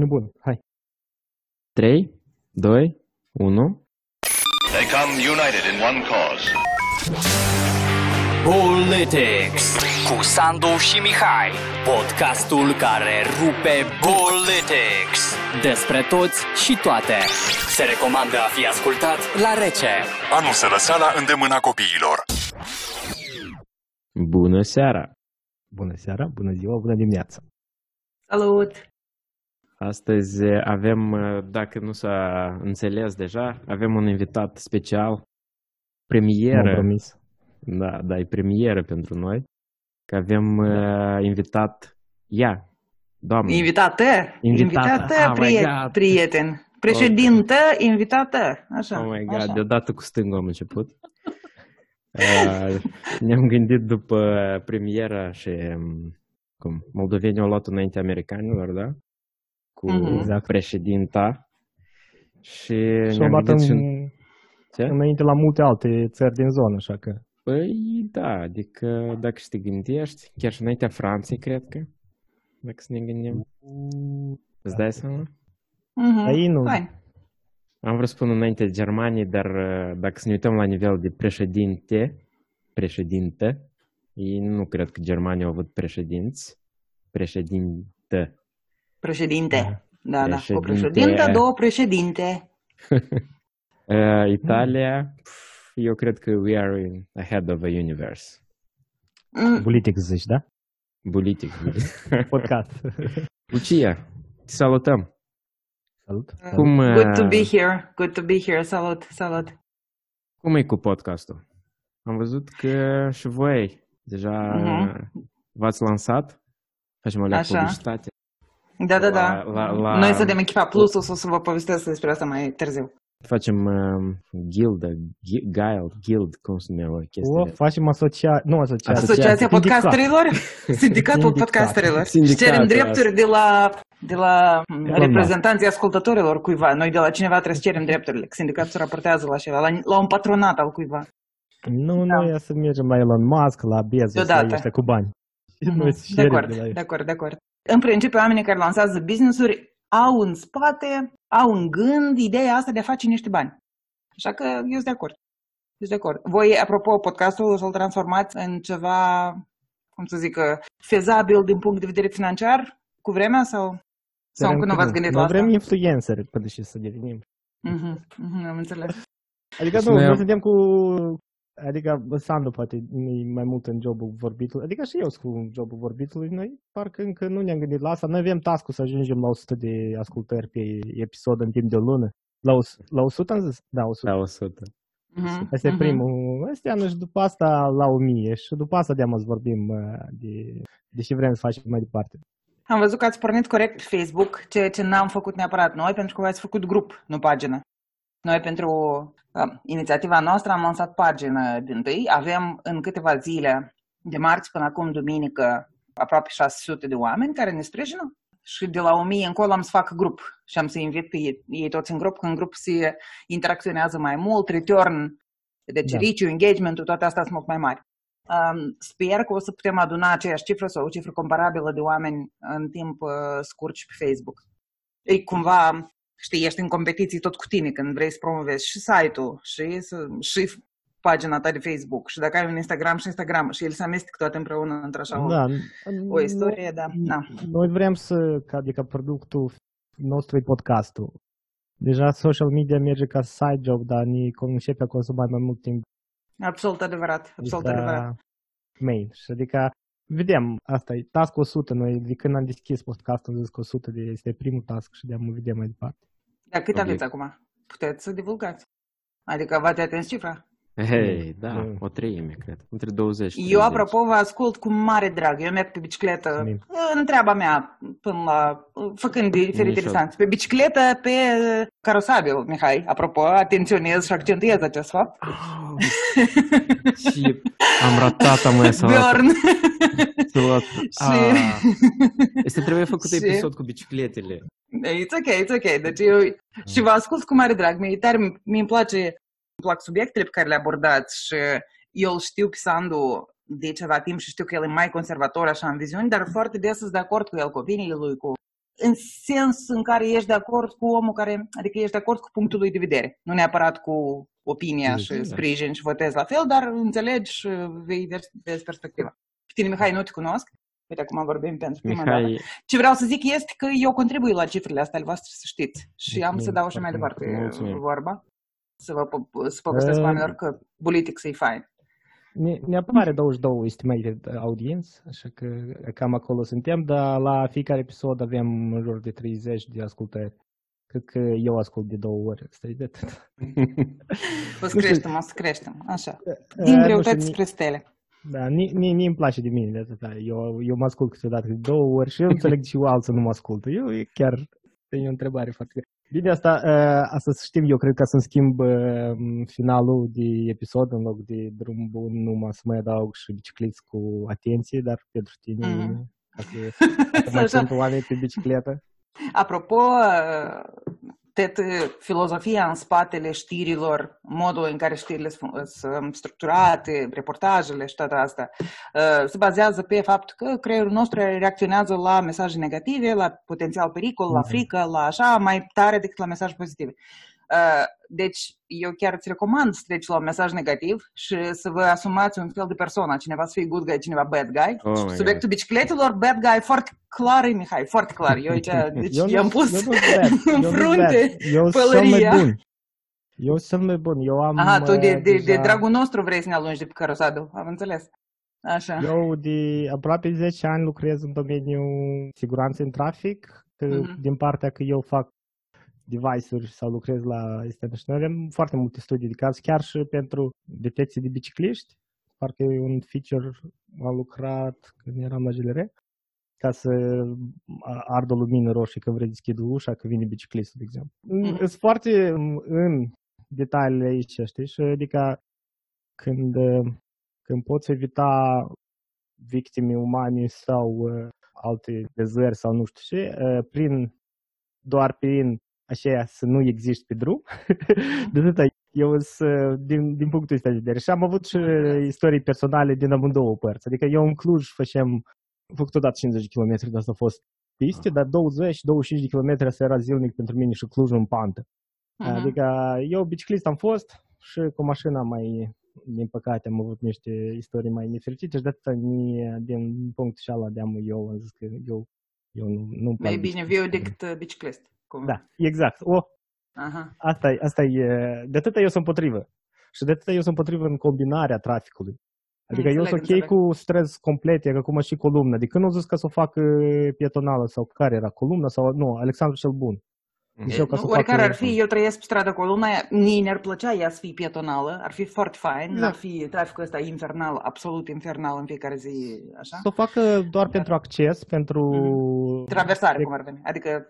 Nu bun, hai. 3, 2, 1. They come united in one cause. Politics cu Sandu și Mihai. Podcastul care rupe Politics. Despre toți și toate. Se recomandă a fi ascultat la rece. Anul sărăseala îndemâna copiilor. Bună seara! Bună seara, bună ziua, bună dimineața. Salut! Astăzi avem, dacă nu s-a înțeles deja, avem un invitat special, premieră. M-am promis. Da, da, e premieră pentru noi. Că avem uh, invitat ea, doamnă. Invitată? Invitată. Invitată, Oh my priet, God. prieten. Președintă, invitată. Așa. Oh my god, așa. deodată cu stângul am început. Uh, ne-am gândit după premiera și um, cum, moldovenii au luat înainte americanilor, da? Cu Mhm. exact. președinta. Și Și ne-am am luat gândit în, și... Ce? înainte la multe alte țări din zonă, așa că... Păi da, adică dacă și te gândești, chiar și înaintea Franței, cred că, dacă să ne gândim. Îți dai seama? Mhm. Ei nu. Fain. Am vrut să spun înainte Germaniei, dar uh, dacă să ne uităm la nivel de președinte, președinte, ei nu cred că Germania au avut președinți, președintă. Președinte. Da, da. O Președinte. președintă, două președinte. Uh, Italia, pf, eu cred că we are in ahead of a universe. Mm, Politic zici, da? Politic. Podcast. Lucia, te salutăm. Salut. Cum, Good to uh, be here. Good to be here. Salut, salut. Cum e cu podcastul? Am văzut că și voi deja Mhm. v-ați lansat. Facem o Așa. publicitate. Da, da, da. La- la- la- Noi suntem echipa Plus, o să, o să vă povestesc despre asta mai târziu. Facem uh, guildă, gui- guild, guild, cum se numește O, chestia. facem asocia... Nu asociație. Asociația sindicat. podcasterilor? Sindicatul Sindicat. podcasterilor. Și Sindicatul cerem ăsta. drepturi de la, de la mm, Elon reprezentanții ascultătorilor cuiva. Noi de la cineva trebuie să cerem drepturile. că Sindicatul se raportează la ceva, la, la un patronat al cuiva. Nu, noi să mergem la Elon Musk, la Bezos, la Deodată. ăștia cu bani. Și Mhm. noi să De cerem acord, de la ei. de acord, de acord. În principiu, oamenii care lansează business-uri au în spate, au în gând ideea asta de a face niște bani. Așa că eu sunt de acord. Eu sunt de acord. Voi, apropo, podcastul o să-l transformați în ceva, cum să zic, fezabil din punct de vedere financiar cu vremea sau, sau Sperăm încă nu că v-ați gândit la Noi asta? vrem influencer până și să devenim. Mhm, mhm, am înțeles. Adică Și nu, noi noi am- suntem cu... Adică bă, Sandu poate e mai mult în jobul vorbitului. Adică și eu sunt cu jobul vorbitului. Noi parcă încă nu ne-am gândit la asta. Noi avem task să ajungem la 100 de ascultări pe episod în timp de o lună. La, o- la 100 am zis? Da, 100. Da, 100. Mhm, Asta e mhm. primul. Astea și după asta la 1000 și după asta de să vorbim uh, de, de ce vrem să facem mai departe. Am văzut că ați pornit corect pe Facebook, ceea ce n-am făcut neapărat noi, pentru că v-ați făcut grup, nu pagină. Noi pentru uh, inițiativa noastră am lansat pagină din tâi. Avem în câteva zile, de marți până acum duminică, aproape 600 de oameni care ne sprijină. Și de la 1000 încolo am să fac grup și am să invit pe ei, ei toți în grup, că în grup se interacționează mai mult, return, deci Da. da. reach engagement-ul, toate astea sunt mult mai mari. Um, sper că o să putem aduna aceeași cifră sau o cifră comparabilă de oameni în timp uh, scurt și pe Facebook. E cumva, știi, ești în competiții tot cu tine când vrei să promovezi și site-ul și, să- și pagina ta de Facebook și dacă ai un Instagram și Instagram și el se amestec toate împreună într-așa o, Da, o istorie, da. da. Noi vrem să, ca, adică productul nostru e podcastul. Deja social media merge ca side job, dar ne începe a consuma mai mult timp Absolut adevărat, absolut adică adevărat. main. Și adică vedem, asta e task 100, noi de când am deschis podcastul am zis că 100 de, este primul task și de am vedem mai departe. Dar cât Obiect. aveți acum? Puteți să divulgați. Adică v-ați atins cifra? Hei, da, Mm. o treime, cred. Între 20 și Eu, 30. apropo, vă ascult cu mare drag. Eu merg pe bicicletă Mulțumim. în treaba mea, până la, făcând diferite Nici o- distanțe. Pe bicicletă, pe carosabil, Mihai. Apropo, atenționez și accentuez acest fapt. Au, și am ratat am mai salată. Bjorn. salată. Și- Ah, Este trebuie făcut Și- episod cu bicicletele. It's ok, it's ok. Deci eu și vă ascult cu mare drag. Mie tare mi îmi place, îmi plac subiectele pe care le abordați și eu îl știu pe Sandu de ceva timp și știu că el e mai conservator așa în viziuni, dar foarte des sunt de acord cu el, cu opiniile lui, cu în sens în care ești de acord cu omul care, adică ești de acord cu punctul lui de vedere, nu neapărat cu opinia și Exact. sprijin și votezi la fel, dar înțelegi și vei vezi, vezi perspectiva. Pe tine, Mihai, nu te cunosc. Uite, acum vorbim pentru prima dată. Mihai, Ce vreau să zic este că eu contribui la cifrele astea ale voastre, să știți. Și am să Mulțumim dau și mai foarte departe Mulțumim. vorba. Să vă po- să povestesc Uh, oamenilor că politic e fain. Ne, ne apare 22 estimated audience, așa că cam acolo suntem, dar la fiecare episod avem în jur de 30 de ascultări. Cred că eu ascult de două ori, asta e de atât. O să Nu știu. creștem, o să creștem. Așa. Uh, Din nu greutăți știu, spre stele. Da, ni, ni, ni îmi place de mine de atâta. Eu, eu mă ascult câteodată de două ori și eu înțeleg și eu alții nu mă ascultă. Eu e chiar e o întrebare foarte Bine, asta, uh, asta să știm, eu cred că să-mi schimb uh, finalul de episod în loc de drum bun, numai să mai adaug și bicicliți cu atenție, dar pentru tine, Mhm. ca să, ca să mai Așa. sunt oameni pe bicicletă. Apropo, Tet, filozofia în spatele știrilor, modul în care știrile sunt sunt structurate, reportajele și toate astea, uh, se bazează pe faptul că creierul nostru reacționează la mesaje negative, la potențial pericol, la Mhm. frică, la așa, mai tare decât la mesaje pozitive. Uh, Deci, eu chiar îți recomand să treci la un mesaj negativ și să vă asumați un fel de persoană, cineva să fie good guy, cineva bad guy. Oh Și my subiectul bicicletelor, bad guy, foarte clar, e, Mihai, foarte clar. Eu aici, deci Eu nu- i-am pus eu nu bad, în eu nu frunte bad. Eu sunt cel mai pălăria. bun. Eu sunt cel mai bun. Eu am Aha, tu de, uh, de, de deja- dragul nostru vrei să ne alungi de pe carosadul, am înțeles. Așa. Eu de aproape 10 ani lucrez în domeniul siguranței în trafic, că Mhm. din partea că eu fac device-uri sau lucrez la asistență și noi avem foarte multe studii de caz, chiar și pentru detecție de bicicliști. Parcă e un feature am lucrat când eram la GLR, ca să a- ardă o lumină roșie că vrei deschide ușa, că vine biciclistul, de exemplu. Mhm. Sunt foarte mm, în detaliile aici, știi? Și adică când, uh, când poți evita victime umane sau uh, alte dezări sau nu știu ce, uh, prin, doar prin aceea să nu existi pe drum. de atâta eu sunt, din, din punctul ăsta de vedere. Și am avut și istorii personale din amândouă părți. Adică eu în Cluj făceam, am făcut odată 50 km, dar asta a fost piste, dar 20-25 de km asta era zilnic pentru mine și Clujul în pantă. Mhm. Adică eu biciclist am fost și cu mașina mai, din păcate, am avut niște istorii mai nefericite și de atâta ni- din punctul ăla de am eu am zis că eu, eu nu, nu-mi plac Mai bine bicicleta. viu decât uh, biciclist. Cum? Da, exact. O, Aha. asta e, asta e, de atâta eu sunt împotrivă. Și de atâta eu sunt împotrivă în combinarea traficului. Adică eu Înțeleg, sunt ok înțeleg. cu stres complet, e ca cum și columnă. Adică nu zis că să o fac uh, pietonală sau care era, columnă sau, nu, Alexandru cel Bun. Deci eu ca să Nu, fac, oricare uh, ar fi, eu trăiesc pe strada Columna, mie ne-ar plăcea ea să fie pietonală, ar fi foarte fain, Da. ar fi traficul ăsta infernal, absolut infernal în fiecare zi, așa. Să o facă doar pentru acces, pentru... Traversare, cum ar veni, adică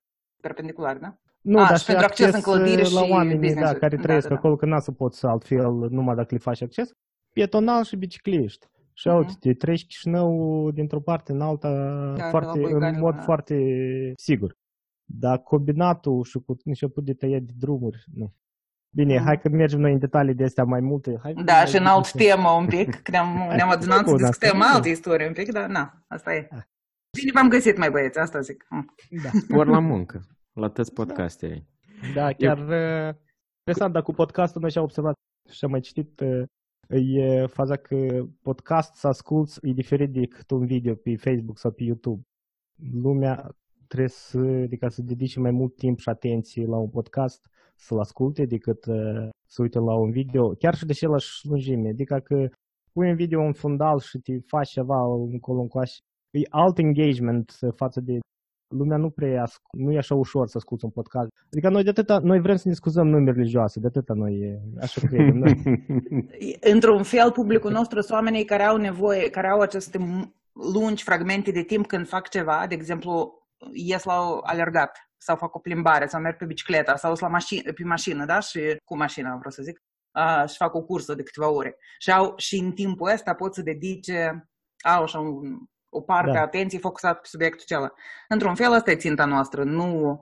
perpendicular, da? Nu, Ah, dar și pentru acces în clădire uh, la și oamenii da, business-uri. care Da, trăiesc da, da. acolo, că n-a să poți altfel numai dacă le faci acces. Pietonal și bicicliști. Și Mhm. uite, te treci Chișinău dintr-o parte în alta Da, foarte, pe la Bulgaria, în mod da. foarte sigur. Dar combinatul și cu început de tăiat de drumuri, nu. Bine, Mhm. hai că mergem noi în detalii de astea mai multe. Hai Da, mai și în alt discutăm. temă un pic, că ne-am, ne-am adunat să Bun, asta discutăm e. alte istorii un pic, dar na, asta e. Ah. Bine v-am găsit, mai băieți, asta zic. Hm. Da. ori la muncă, la toți podcasterii. Da, chiar uh, interesant, dar cu podcastul noi și-am observat și am mai citit, uh, e faza că podcast să asculți e diferit decât un video pe Facebook sau pe YouTube. Lumea trebuie să, adică să dedice mai mult timp și atenție la un podcast, să-l asculte, decât uh, să uite la un video, chiar și de același lungime. Adică că pui un video în fundal și te faci ceva încolo încoace, e alt engagement uh, față de lumea nu prea asc- nu e așa ușor să asculți un podcast. Adică noi de atâta, noi vrem să ne scuzăm nume religioase, de atâta noi, e, așa credem noi. Într-un fel, publicul nostru sunt oamenii care au nevoie, care au aceste m- lungi fragmente de timp când fac ceva, de exemplu, ies la o alergat sau fac o plimbare sau merg pe bicicletă sau sunt la mașină, pe mașină, da? Și cu mașina, vreau să zic, a, și fac o cursă de câteva ore. Și, au, și în timpul ăsta pot să dedice, au așa un, o parte Da. a atenției focusată pe subiectul acela. Într-un fel, asta e ținta noastră, nu,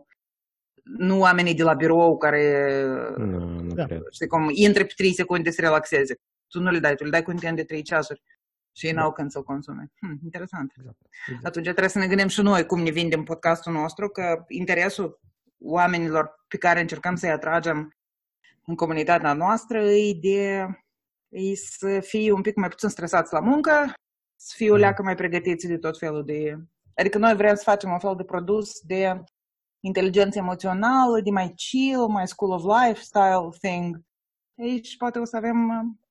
nu oamenii de la birou care Nu, nu Da. cred. știi cum, intre pe 3 secunde să relaxeze. Tu nu le dai, tu le dai content de 3 ceasuri. și ei n-au când să-l consume. Hm, interesant. Exact. exact. Atunci trebuie să ne gândim și noi cum ne vindem podcastul nostru, că interesul oamenilor pe care încercăm să-i atragem în comunitatea noastră e de e să fie un pic mai puțin stresați la muncă, să fie o leacă mai pregătiți de tot felul de... Adică noi vrem să facem un fel de produs de inteligență emoțională, de mai chill, mai school of lifestyle thing. Aici poate o să avem,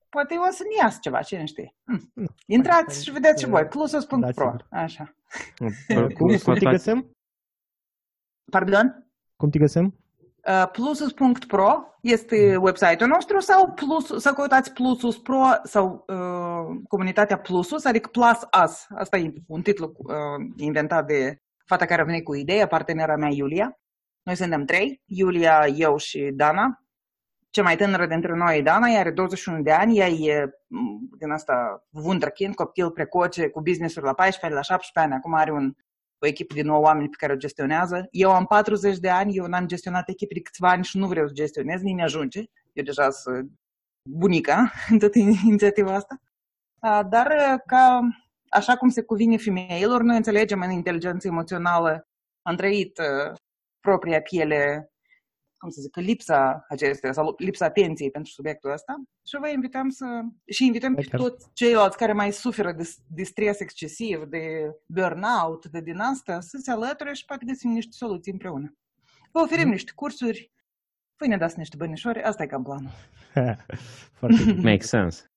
poate o să ne iasă ceva, cine știe. Hm. Intrați și vedeți și voi, plusus.pro, Da, sigur. așa. Cum, cum te găsim? Pardon? Cum te găsim? Uh, Plusus.pro este website-ul nostru sau plus, să căutați Plusus Pro sau uh, comunitatea Plusus, adică Plus Us. Asta e un titlu uh, inventat de fata care a venit cu ideea, partenera mea Iulia. Noi suntem trei, Iulia, eu și Dana. Cea mai tânără dintre noi e Dana, ea are 21 de ani, ea e m, din asta wunderkind, copil precoce, cu business-uri la 14, la 17 ani, acum are un o echipă de 9 oameni pe care o gestionează. Eu am 40 de ani, eu n-am gestionat echipe de câțiva ani și nu vreau să gestionez, nici ajunge. Eu deja sunt bunica în toată inițiativa asta. A, Dar ca, așa cum se cuvine femeilor, noi înțelegem în inteligență emoțională, am trăit uh, propria piele, cum să zic, lipsa acestea sau lipsa atenției pentru subiectul ăsta și vă invităm să și invităm pe Chiar. toți ceilalți care mai suferă de, de stres excesiv, de burnout, de din asta, să se alăture și poate găsim niște soluții împreună. Vă oferim niște cursuri, voi ne dați niște bănișori, asta e cam planul. Foarte bine. Make sense.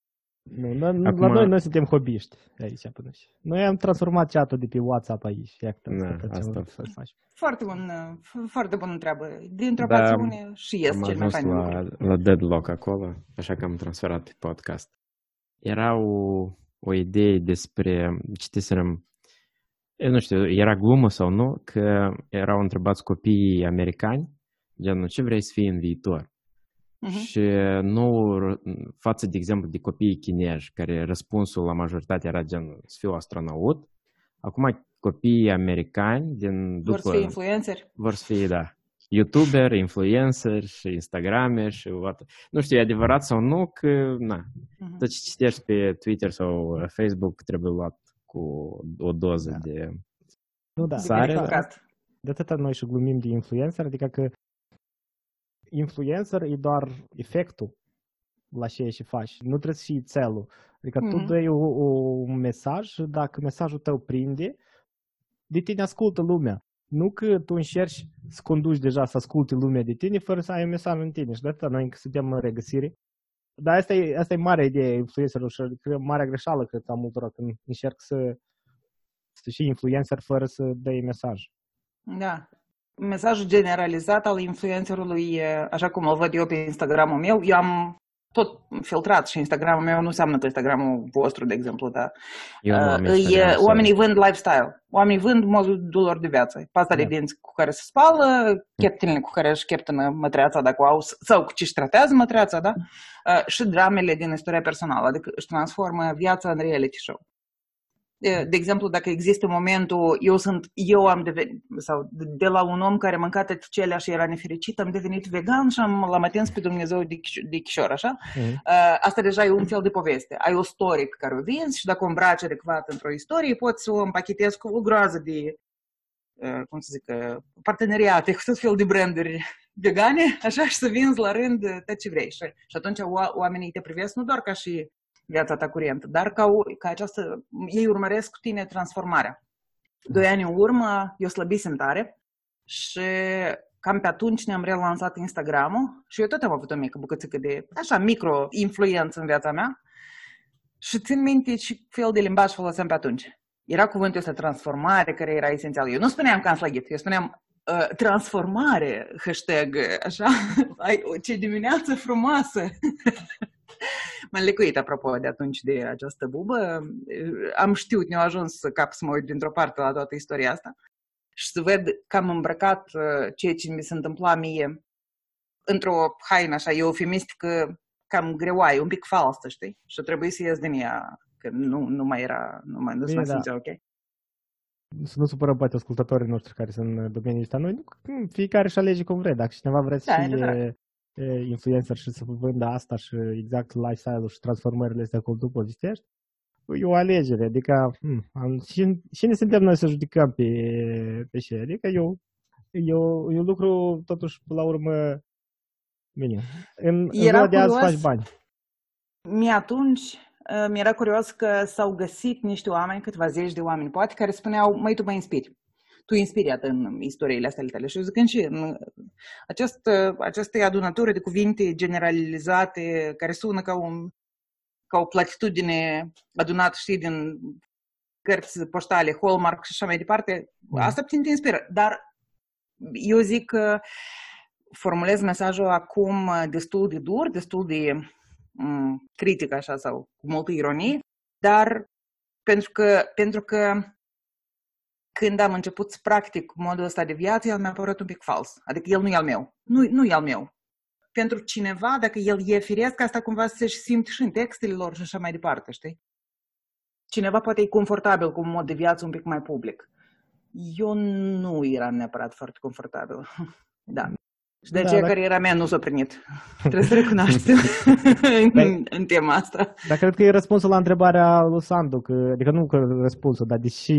Nu, la, Acum... Acum- la noi noi suntem hobiști aici până și. Noi am transformat chat-ul de pe WhatsApp aici. Iată, Da, asta facem, asta- să facem. Foarte bun, uh, foarte bună treabă. Dintr-o Da, pasiune și ies am cel mai ajuns fain la, lucru. la deadlock acolo, așa că am transferat pe podcast. Era o, o idee despre, citiserăm, eu nu știu, era glumă sau nu, că erau întrebați copiii americani, genul, ce vrei să fii în viitor? Mhm. Și nu r- față, de exemplu, de copiii chinezi, care răspunsul la majoritate era gen să fiu astronaut, acum copiii americani din Vor după să fie influenceri? vor să fie, da, youtuber, influencer și instagramer și what. Nu știu, e adevărat sau nu că, na, Mhm. tot ce citești pe Twitter sau Facebook trebuie luat cu o doză Da. de... Nu, da. Sare, adică, verificat. de atâta noi și glumim de influencer, adică că influencer e doar efectul la ceea ce faci. Nu trebuie să fii țelul. Adică tu Mhm. dai o, o, un mesaj, dacă mesajul tău prinde, de tine ascultă lumea. Nu că tu încerci să conduci deja să asculte lumea de tine fără să ai un mesaj în tine. Și de atâta noi încă suntem în regăsire. Dar asta e, asta e marea idee a influencerului și cred, marea greșeală cred a multora când încerc să, să fii influencer fără să dai mesaj. Da. Mesajul generalizat al influencerului, e, așa cum îl văd eu pe Instagramul meu, eu am tot filtrat și Instagramul meu nu înseamnă că Instagramul vostru, de exemplu, da. Eu nu am Uh, Instagram, e, sorry. oamenii vând lifestyle, oamenii vând modul lor de viață. Pasta de Da. dinți cu care se spală, cheptinele cu care își cheptină mătreața dacă o au, sau cu ce își tratează mătreața, da? Uh, și dramele din istoria personală, adică își transformă viața în reality show. De de exemplu, dacă există momentul, eu sunt, eu am devenit, sau de- de la un om care mânca tăticelea și era nefericit, am devenit vegan și am, l-am atins pe Dumnezeu de, chiș- de chișor, așa? Mhm. Uh, asta deja e un fel de poveste. Ai o story pe care o vinzi și dacă o îmbraci adecvat într-o istorie, poți să o împachetezi cu o groază de, uh, cum să zic, uh, parteneriate cu tot felul de branduri vegane, așa, și să vinzi la rând uh, tot ce vrei. Și, și atunci o- oamenii te privesc nu doar ca și viața ta curentă, dar ca, o, ca această, ei urmăresc cu tine transformarea. Doi ani în urmă, eu slăbisem tare și cam pe atunci ne-am relansat Instagram-ul și eu tot am avut o mică bucățică de, așa, micro-influență în viața mea și țin minte ce fel de limbaj foloseam pe atunci. Era cuvântul ăsta transformare care era esențial. Eu nu spuneam că am slăgit, eu spuneam uh, transformare, hashtag, așa, ai o ce dimineață frumoasă. M-am lecuit apropo de atunci de această bubă. Am știut, ne-au ajuns să cap să mă uit dintr-o parte la toată istoria asta și să ved că am îmbrăcat uh, ceea ce mi se întâmpla mie într-o haină așa eufemistică cam greoaie, un pic falsă, știi? Și trebuie să ies din ea, că nu, nu mai era, nu mai, nu se Bine, mai da. simțea ok. să nu supărăm poate ascultătorii noștri care sunt în domeniul ăsta. Noi, nu- fiecare își alege cum vrea. Dacă cineva vrea să Da, e fie adevărat. e, influencer și să vândă asta și exact lifestyle-ul și transformările astea cum tu povestești, e o alegere, adică hmm, am, cine, cine suntem noi să judicăm pe, pe ce? Adică eu, eu, eu lucru totuși până la urmă bine. În, în Era ziua de azi curios. faci bani. Mie atunci uh, mi-era curios că s-au găsit niște oameni, câteva zeci de oameni, poate, care spuneau, măi, tu mă inspiri. Tu inspiri iată în istoriile astea ale tale. Și eu zic și în această, această adunătură de cuvinte generalizate care sună ca, un, ca o platitudine adunată, știi, din cărți poștale, Hallmark și așa mai departe, asta puțin te inspiră. Dar eu zic că formulez mesajul acum uh, destul de dur, destul de um, critic așa sau cu multă ironie, dar pentru că, pentru că când am început să practic modul ăsta de viață, el mi-a părut un pic fals. Adică el nu e al meu. Nu, nu e al meu. Pentru cineva, dacă el e firesc, asta cumva se-și simte și în textele lor și așa mai departe, știi? Cineva poate e confortabil cu un mod de viață un pic mai public. Eu nu eram neapărat foarte confortabil. Da. Și de Da, aceea dar- cariera mea nu s-a primit. Trebuie să recunoaștem în, în tema asta. Dar cred că e răspunsul la întrebarea lui Sandu, că, adică nu că răspunsul, dar deși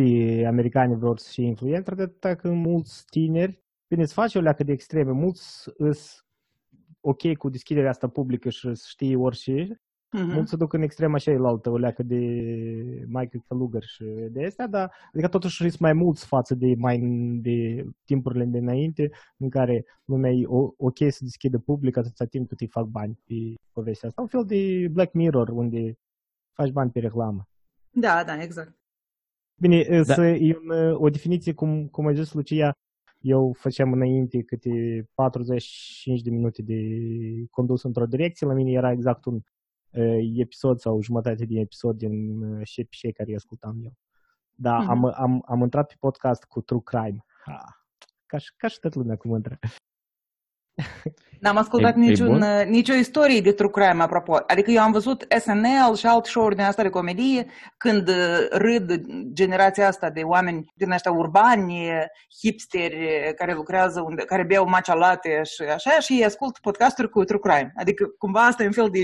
americanii vor să fie influenți, atât că mulți tineri, bine, îți face o leacă de extreme, mulți îs ok cu deschiderea asta publică și să știi orice, Mhm. mulți se duc în extrem așa la altă, o leacă de Michael Călugăr și de astea, dar adică totuși sunt mai mulți față de mai de timpurile de înainte, în care lumea e o- ok să deschidă public atâta timp cât îi fac bani pe povestea asta. Un fel de Black Mirror, unde faci bani pe reclamă. Da, da, exact. Bine, Da. să, e un, o definiție, cum, cum a zis Lucia, eu făceam înainte câte 45 de minute de condus într-o direcție, la mine era exact un uh, episod sau jumătate din episod din uh, și și care îi ascultam eu. Da, Mhm. am, am, am intrat pe podcast cu True Crime. Ha, ca, și, ca și toată lumea cum intră. N-am ascultat E- e niciun, bun? uh, nicio istorie de true crime, apropo. Adică eu am văzut SNL și alte show-uri din asta de comedie, când uh, râd generația asta de oameni din ăștia urbani, hipsteri, care lucrează, unde, care beau matcha latte și așa, și ei ascult podcasturi cu true crime. Adică cumva asta e un fel de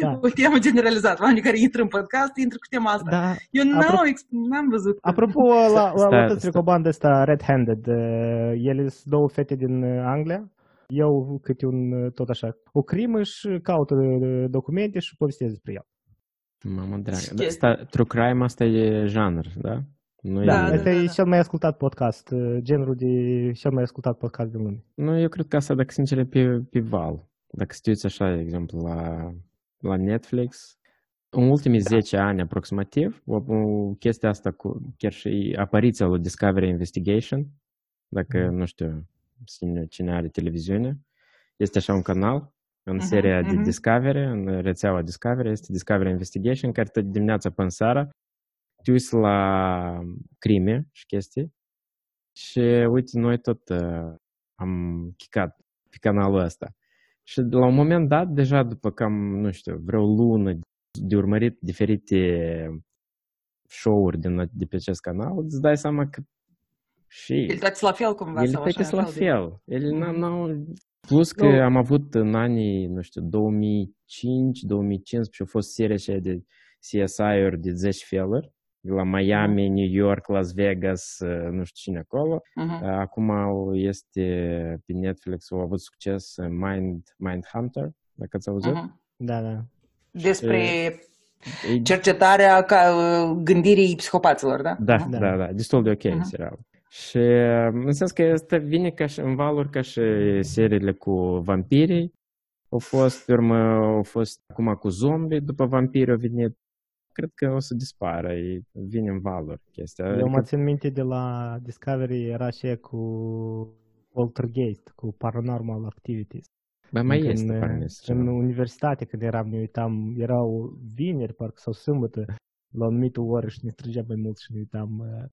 Da. o temă generalizată. Oamenii care intră în podcast, intră cu tema asta. Da, Eu n-am, Apropo- ex- n-am văzut. Apropo, la, la, Stai, la toți stai. recomand ăsta Red-Handed. uh, Ele sunt două fete din uh, Anglia. Eu câte un, uh, tot așa, o crimă și caută uh, documente și povestesc despre el. Mamă dragă. Ce? Da, asta, true crime asta e janr, da? Nu Da, Da, e... da, asta da, e da. cel mai ascultat podcast, uh, genul de cel mai ascultat podcast din lume. Nu, eu cred că asta dacă sincer e pe, pe val. Dacă să te uiți așa, de exemplu, la, la Netflix, în ultimii Da. 10 ani aproximativ, o, o chestia asta cu chiar și apariția lui Discovery Investigation, dacă, Mhm. nu știu, cine, cine are televiziune, este așa un canal în Mhm, seria de mhm. Discovery, în rețeaua Discovery, este Discovery Investigation, care tot dimineața până seara te uiți la crime și chestii și uite, noi tot uh, am chicat pe canalul ăsta. Și la un moment dat, deja după cam, nu știu, vreo lună de urmărit diferite show-uri din, de pe acest canal, îți dai seama că și El toate la fel cumva. ele sau toate așa, sunt la fel de- fel. Ele Mhm. n- n-au... Plus că Nu. am avut în anii, nu știu, 2005-2015 a fost seria aceea de CSI-uri de 10 feluri, de la Miami, New York, Las Vegas, uh, nu știu cine acolo. Mhm. Uh, Acum au- este pe Netflix, au avut succes uh, Mind, Mind Hunter, dacă ați auzit. Mhm. Da, da. Despre E- cercetarea ca, uh, gândirii psihopaților, da? Da, Mhm. da, da, da, destul de ok Mhm. serial. Și uh, în sens că este vine ca și în valuri ca și seriile cu vampirii. Au fost, pe urmă, au fost acum cu zombie, după vampiri au venit. Cred că o să dispară, e- vine în valuri chestia. Eu Adică, mă țin minte de la Discovery, era și cu Poltergeist, cu Paranormal Activities. bă, mai Încă este, în, parcă este în ceva. universitate, când eram, ne uitam, erau vineri, parcă, sau sâmbătă, la o anumită oră și ne strângea mai mult și ne uitam uh,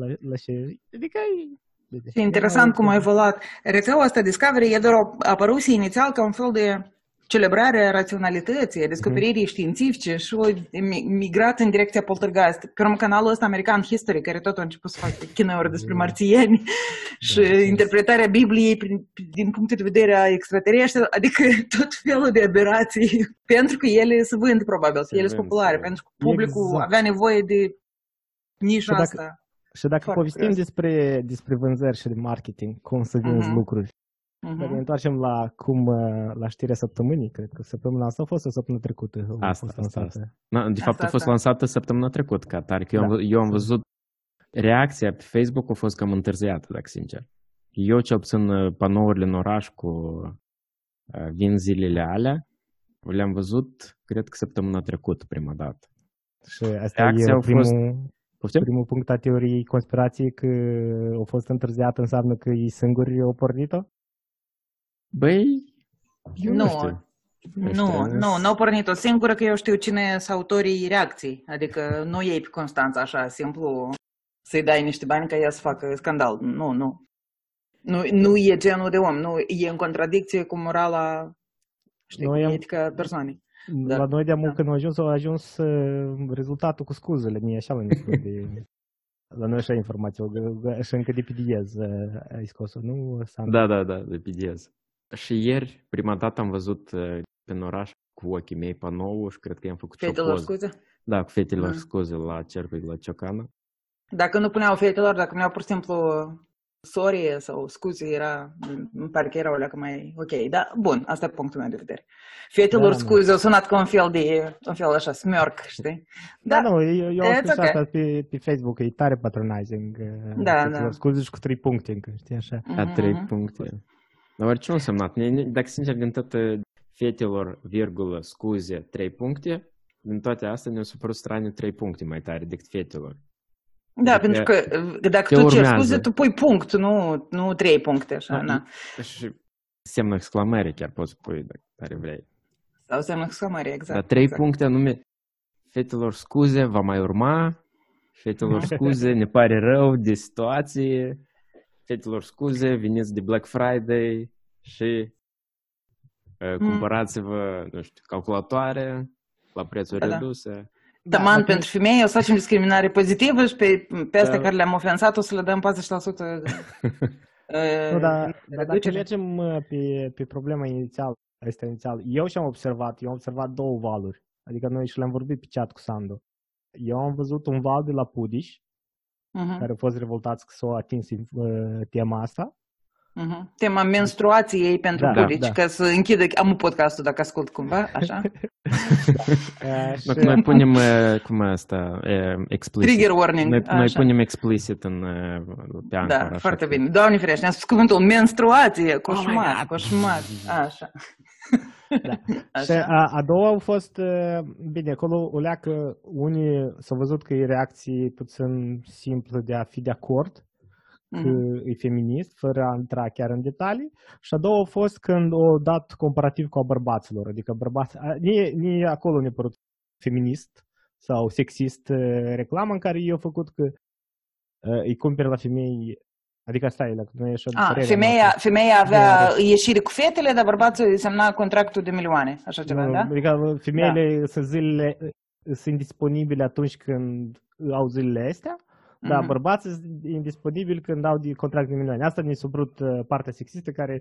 la, la ce... Adică... E interesant cum a evoluat. Rețeaua asta Discovery e doar o- apăruse inițial ca un fel de celebrarea raționalității, a descoperirii mm-hmm. științifice și o migrat în direcția poltergeist. Pe urmă, canalul ăsta American History, care tot a început să facă chineuri despre marțieni da, și da, interpretarea Bibliei prin, din punct de vedere a extraterestri, adică tot felul de aberații, pentru că ele se vând probabil, ele sunt populare, da. pentru că publicul exact. avea nevoie de nișa și asta. Și dacă Foarte povestim despre, despre vânzări și de marketing, cum să vinzi uh-huh. lucruri, Uh-huh. Dar ne întoarcem la cum, uh, la știrea săptămânii, cred că săptămâna asta a fost o săptămână trecută. Asta, a fost asta, asta. Na, de fapt asta, a fost lansată săptămâna trecută, ca tare, că eu, da. am, eu am văzut reacția pe Facebook a fost cam întârziată, dacă sincer. Eu, ce obțin uh, panourile în oraș cu uh, vin zilele alea, le-am văzut, cred că săptămâna trecută, prima dată. Și asta Reacția e primul, fost... primul punct a teoriei conspirației că a fost întârziată înseamnă că ei singuri au pornit-o? Băi, eu nu, nu știu. Nu, nu, nu au pornit-o singură că eu știu cine sunt autorii reacției. Adică nu ei pe Constanța așa, simplu să-i dai niște bani ca ea să facă scandal. Nu, nu. Nu, nu e genul de om, nu e în contradicție cu morala, știi, noi am... etica persoanei. Dar, la noi de mult da. când a ajuns, a ajuns uh, rezultatul cu scuzele, nu e așa la de... La noi așa informație, și încă de PDS uh, ai scos-o, nu? Da, da, da, de PDS. Și ieri, prima dată am văzut pe oraș cu ochii mei panou și cred că i-am făcut Fetelor scuze? Da, cu fetelor mm. scuze la cercul de la Ciocana. Dacă nu puneau fetelor, dacă puneau pur și simplu sorry sau scuze, era, îmi pare că era o leacă mai ok. Da, bun, asta e punctul meu de vedere. Fetelor da, scuze au sunat ca un fel de, un fel așa, smirk, știi? Da, da nu, eu, eu am spus okay. asta pe, pe Facebook, e tare patronizing. Da, da. Scuze și cu trei puncte încă, știi așa? A trei mm-hmm. puncte. Dar ce a însemnat? Dacă sincer, din toate fetelor, virgulă, scuze, trei puncte, din toate astea ne-au supărut strane trei puncte mai tare decât fetelor. Da, adică pentru că dacă tu ceri scuze, tu pui punct, nu, nu trei puncte, așa, da, na. Și semnul exclamării chiar poți pui, dacă tare vrei. Sau semnul exclamării, exact. Dar trei exact. puncte anume, fetelor scuze, va mai urma, fetelor scuze, ne pare rău de situație, fetelor scuze, veniți de Black Friday și uh, cumpărați-vă, nu știu, calculatoare la prețuri da, reduse. Da, Taman da, pentru femei o să facem discriminare pozitivă și pe, pe astea da. care le-am ofensat o să le dăm 40% nu, dar, dar dacă mergem pe, pe problema inițială, este inițial, eu și-am observat, eu am observat două valuri. Adică noi și le-am vorbit pe chat cu Sandu. Eu am văzut un val de la Pudiș, uh-huh. care au fost revoltați că s-au atins uh, tema asta. Uh-huh. Tema menstruației pentru da, publici, da, da. ca să închidă, am un podcastul dacă ascult cumva, așa? da. Noi punem, cum asta, explicit. Trigger warning. Noi, noi punem explicit în, pe Anchor. Da, foarte bine. Doamne ferește, ne-a spus cuvântul menstruație, coșmar, oh coșmar, așa. Da. Și a, a doua au fost, bine, acolo o leacă, unii s-au văzut că e reacție puțin simplă de a fi de acord, că mm-hmm. e feminist, fără a intra chiar în detalii. Și a doua a fost când o dat comparativ cu a bărbaților, adică bărbați, nie, nie acolo ne părut feminist sau sexist reclamă în care eu au făcut că îi cumperi la femei Adică asta e, nu e așa A, femeia, femeia avea de... ieșiri cu fetele, dar bărbatul semna contractul de milioane, așa ceva, da? Adică femeile da. sunt zilele, sunt disponibile atunci când au zilele astea, da, mm-hmm. bărbații sunt indisponibili când au contract de milioane. Asta ne subrut uh, partea sexistă care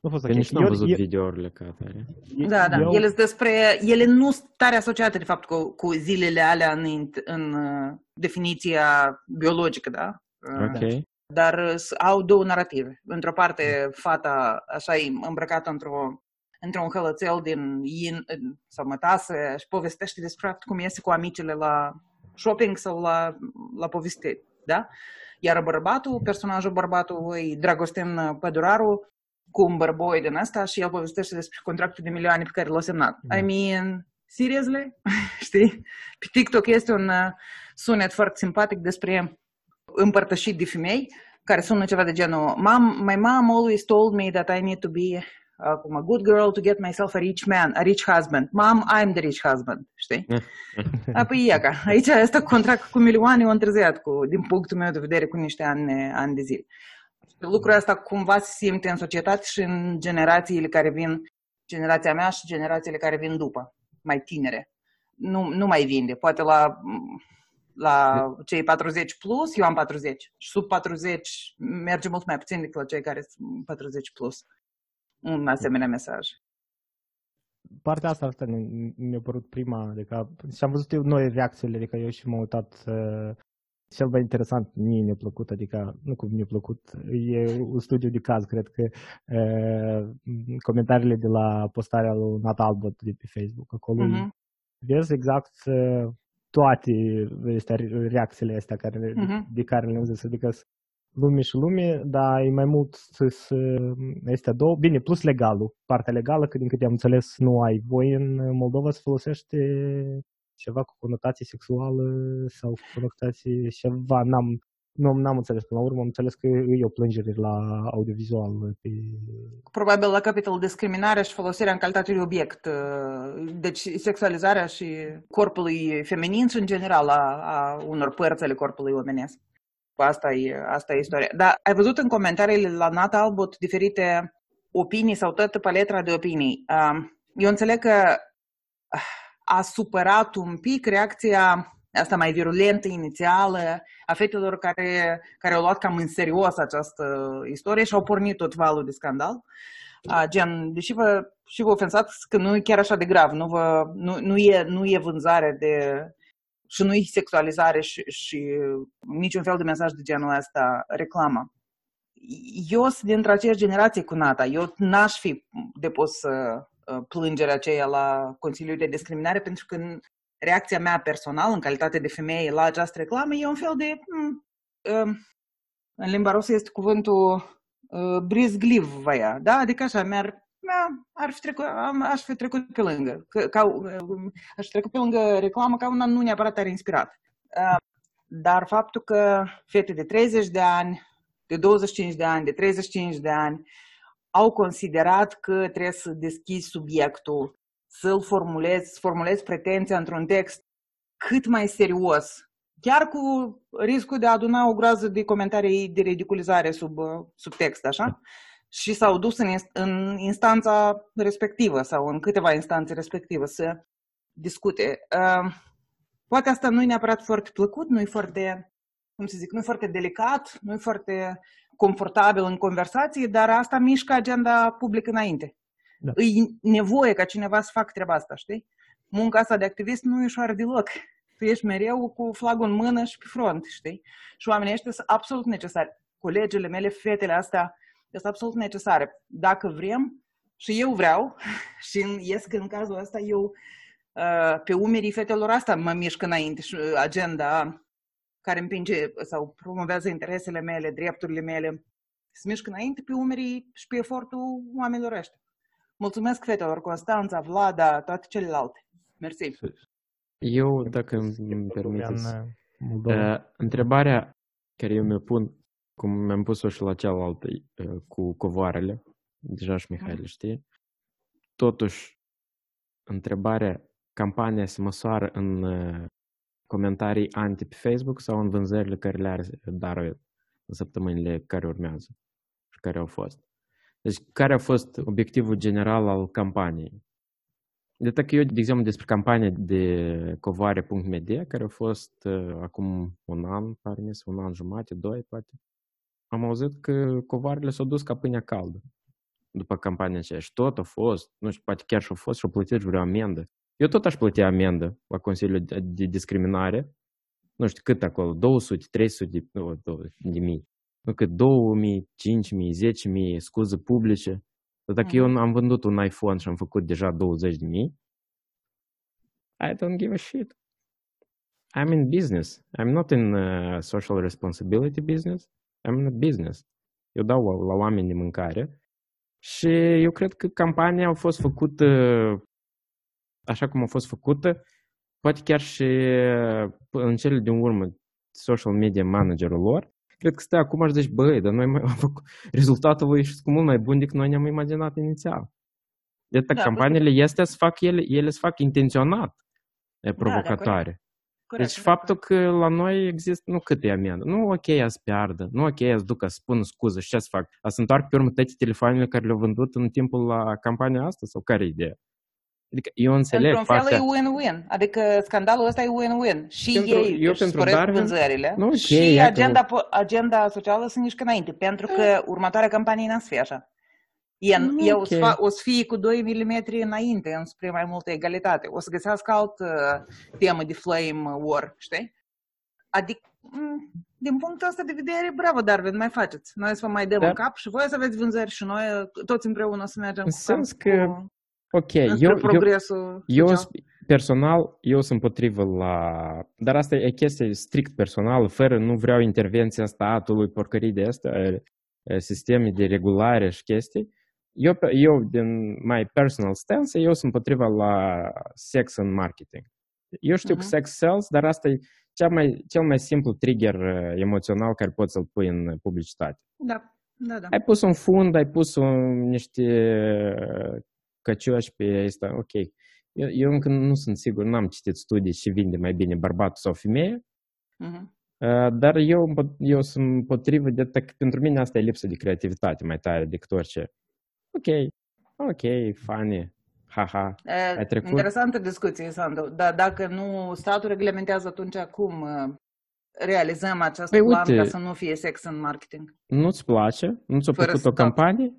nu a fost ok. Nici nu am văzut eu, videourile ca atare. Da, da. Eu... Ele, despre, ele nu sunt tare asociate, de fapt, cu, cu zilele alea în, în uh, definiția biologică, da? Ok. Dar au două narrative. Într-o parte, fata așa e îmbrăcată într-o într-un hălățel din in, sau mătasă și povestește despre cum iese cu amicile la shopping sau la, la poveste, da? Iar bărbatul, personajul bărbatul e Dragostin Păduraru, cu un bărboi din asta și el povestește despre contractul de milioane pe care l-a semnat. Mm. I mean, seriously? Știi? Pe TikTok este un uh, sunet foarte simpatic despre împărtășit de femei care sună ceva de genul Mom, my mom always told me that I need to be acum, a good girl to get myself a rich man, a rich husband. Mom, I'm the rich husband, știi? Apoi e ca, aici asta contract cu milioane o întârziat, cu, din punctul meu de vedere, cu niște ani, ani de zile. Lucrul ăsta cumva se simte în societate și în generațiile care vin generația mea și generațiile care vin după, mai tinere. Nu, nu mai vinde. Poate la, la cei 40 plus, eu am 40. Și sub 40 merge mult mai puțin decât la cei care sunt 40 plus. Un asemenea mesaj partea asta, asta mi-a părut prima, adică și am văzut eu noi reacțiile, adică eu și m-am uitat uh, cel mai interesant, mie mi-a plăcut, adică nu cum mi-a plăcut, e un studiu de caz, cred că uh, comentariile de la postarea lui Nat Albot de pe Facebook, acolo uh-huh. vezi exact uh, toate astea, reacțiile astea care, uh-huh. de care le-am zis, adică lume și lume, dar e mai mult să, să este două. Bine, plus legalul, partea legală, că din câte am înțeles nu ai voie în Moldova să folosește ceva cu conotație sexuală sau cu conotație ceva, n-am, nu n-am înțeles până la urmă, am înțeles că e o plângere la audiovizual. Pe... Probabil la capitolul discriminare și folosirea în calitate de obiect. Deci sexualizarea și corpului feminin și în general a, a unor părți ale corpului omenesc. Asta e, asta e istoria. Dar ai văzut în comentariile la Nata Albot diferite opinii sau toată paleta de opinii. Eu înțeleg că a supărat un pic reacția asta mai virulentă inițială a fetelor care, care au luat cam în serios această istorie și au pornit tot valul de scandal. Gen, deși vă, și vă ofensați că nu e chiar așa de grav, nu, vă, nu, nu, e, nu e vânzare de, și nu-i sexualizare și, și niciun fel de mesaj de genul ăsta reclamă. Eu sunt dintre aceeași generație cu Nata. Eu n-aș fi depus uh, plângerea aceea la Consiliul de Discriminare pentru că reacția mea personală, în calitate de femeie la această reclamă, e un fel de... Hmm, uh, în limba rusă este cuvântul uh, brizgliv, vaia, da? Adică așa, mi-ar da, ar fi trecut, am, aș fi trecut pe lângă. Ca, ca, um, aș fi trecut pe lângă reclamă ca una nu neapărat ar inspirat. Uh, dar faptul că fete de 30 de ani, de 25 de ani, de 35 de ani au considerat că trebuie să deschizi subiectul, să-l formulezi, să formulezi pretenția într-un text cât mai serios, chiar cu riscul de a aduna o groază de comentarii de ridiculizare sub, sub text, așa? Și s-au dus în, în instanța respectivă sau în câteva instanțe respective să discute. Uh, poate asta nu e neapărat foarte plăcut, nu e foarte, cum să zic, nu e foarte delicat, nu e foarte confortabil în conversație, dar asta mișcă agenda publică înainte. Da. E nevoie ca cineva să facă treaba asta, știi? Munca asta de activist nu e ușoară deloc. Tu ești mereu cu flagul în mână și pe front, știi? Și oamenii ăștia sunt absolut necesari. Colegele mele, fetele astea, este absolut necesare. Dacă vrem, și eu vreau, și ies că în cazul ăsta eu uh, pe umerii fetelor asta mă mișc înainte și agenda care împinge sau promovează interesele mele, drepturile mele, se mișc înainte pe umerii și pe efortul oamenilor ăștia. Mulțumesc fetelor, Constanța, Vlada, toate celelalte. Mersi. Eu, dacă îmi permiteți, uh, întrebarea care eu mi-o pun cum mi-am pus-o și la cealaltă cu covoarele, deja și Mihail știe. Totuși, întrebarea, campania se măsoară în comentarii anti pe Facebook sau în vânzările care le are Darwin în săptămânile care urmează și care au fost. Deci, care a fost obiectivul general al campaniei? De că eu, de exemplu, despre campania de covoare.media, care a fost uh, acum un an, pare un an jumate, doi, poate, am auzit că covarele s-au dus ca pâinea caldă după campania aceea și tot a fost, nu știu, poate chiar și-a fost și-au plătit vreo amendă. Eu tot aș plăti amendă la Consiliul de Discriminare, nu știu cât acolo, 200, 300 de, de mii, nu cât 2000, 5000, 10000 scuze publice. Dar dacă mm. eu am vândut un iPhone și am făcut deja 20 de mii, I don't give a shit. I'm in business. I'm not in uh, social responsibility business. I'm in business. Eu dau la oameni de mâncare și eu cred că campania a fost făcută așa cum a fost făcută, poate chiar și în cele din urmă social media managerul lor, cred că stă acum și zici, băi, dar noi am făcut, rezultatul voi ieșit cu mult mai bun decât noi ne-am imaginat inițial. De da, campaniile este să fac ele, ele să fac intenționat provocatoare. Da, Corect, Deci corect, faptul că la noi există, nu cât e amendă, nu ok să piardă, nu ok să ducă să spună scuză și ce să fac? A să întoarcă pe urmă toate telefoanele care le-au vândut în timpul la campania asta sau care e ideea? Adică eu înțeleg Într-un fel partea... e win-win. Adică scandalul ăsta e win-win. Și Pentru- ei eu își pentru sporesc Darwin- vânzările Nu, ok, și iată, agenda, po- agenda socială se mișcă înainte. Pentru că următoarea campanie n-a să fie așa. E, Nu, e o, să ok. fa- o să fie cu 2 mm înainte, înspre mai multă egalitate. O să găsească altă temă de flame war, știi? Adică, m, din punctul ăsta de vedere, bravo, Darwin, mai faceți. Noi să vă mai dăm Da. în cap și voi să aveți vânzări și noi toți împreună să mergem În cu cap sens că cu, Ok, înspre eu, eu, progresul eu social. s- personal, eu sunt împotrivă la... Dar asta e chestie strict personală, fără, nu vreau intervenția statului, porcării de astea, e, e, sisteme de regulare și chestii. Eu, pe- eu, din my personal stance, eu sunt împotriva la sex în marketing. Eu știu că Mhm. sex sells, dar asta e cea mai, cel mai simplu trigger uh, emoțional care poți să-l pui în publicitate. Da, da, da. Ai pus un fund, ai pus un, niște uh, căcioși pe asta, ok. Eu, eu încă nu sunt sigur, n-am citit studii și vinde mai bine bărbatul sau femeie, Mhm. uh, dar eu, împo- eu sunt împotrivă de că pentru mine asta e lipsă de creativitate mai tare decât orice. Ok, ok, funny, haha. E, Ai trecut? Interesantă discuție, Sandu. Dar dacă nu statul reglementează, atunci cum uh, realizăm acest Păi, plan uite- ca să nu fie sex în marketing? Nu-ți place? Nu ți-a Fără plăcut să o dau. campanie?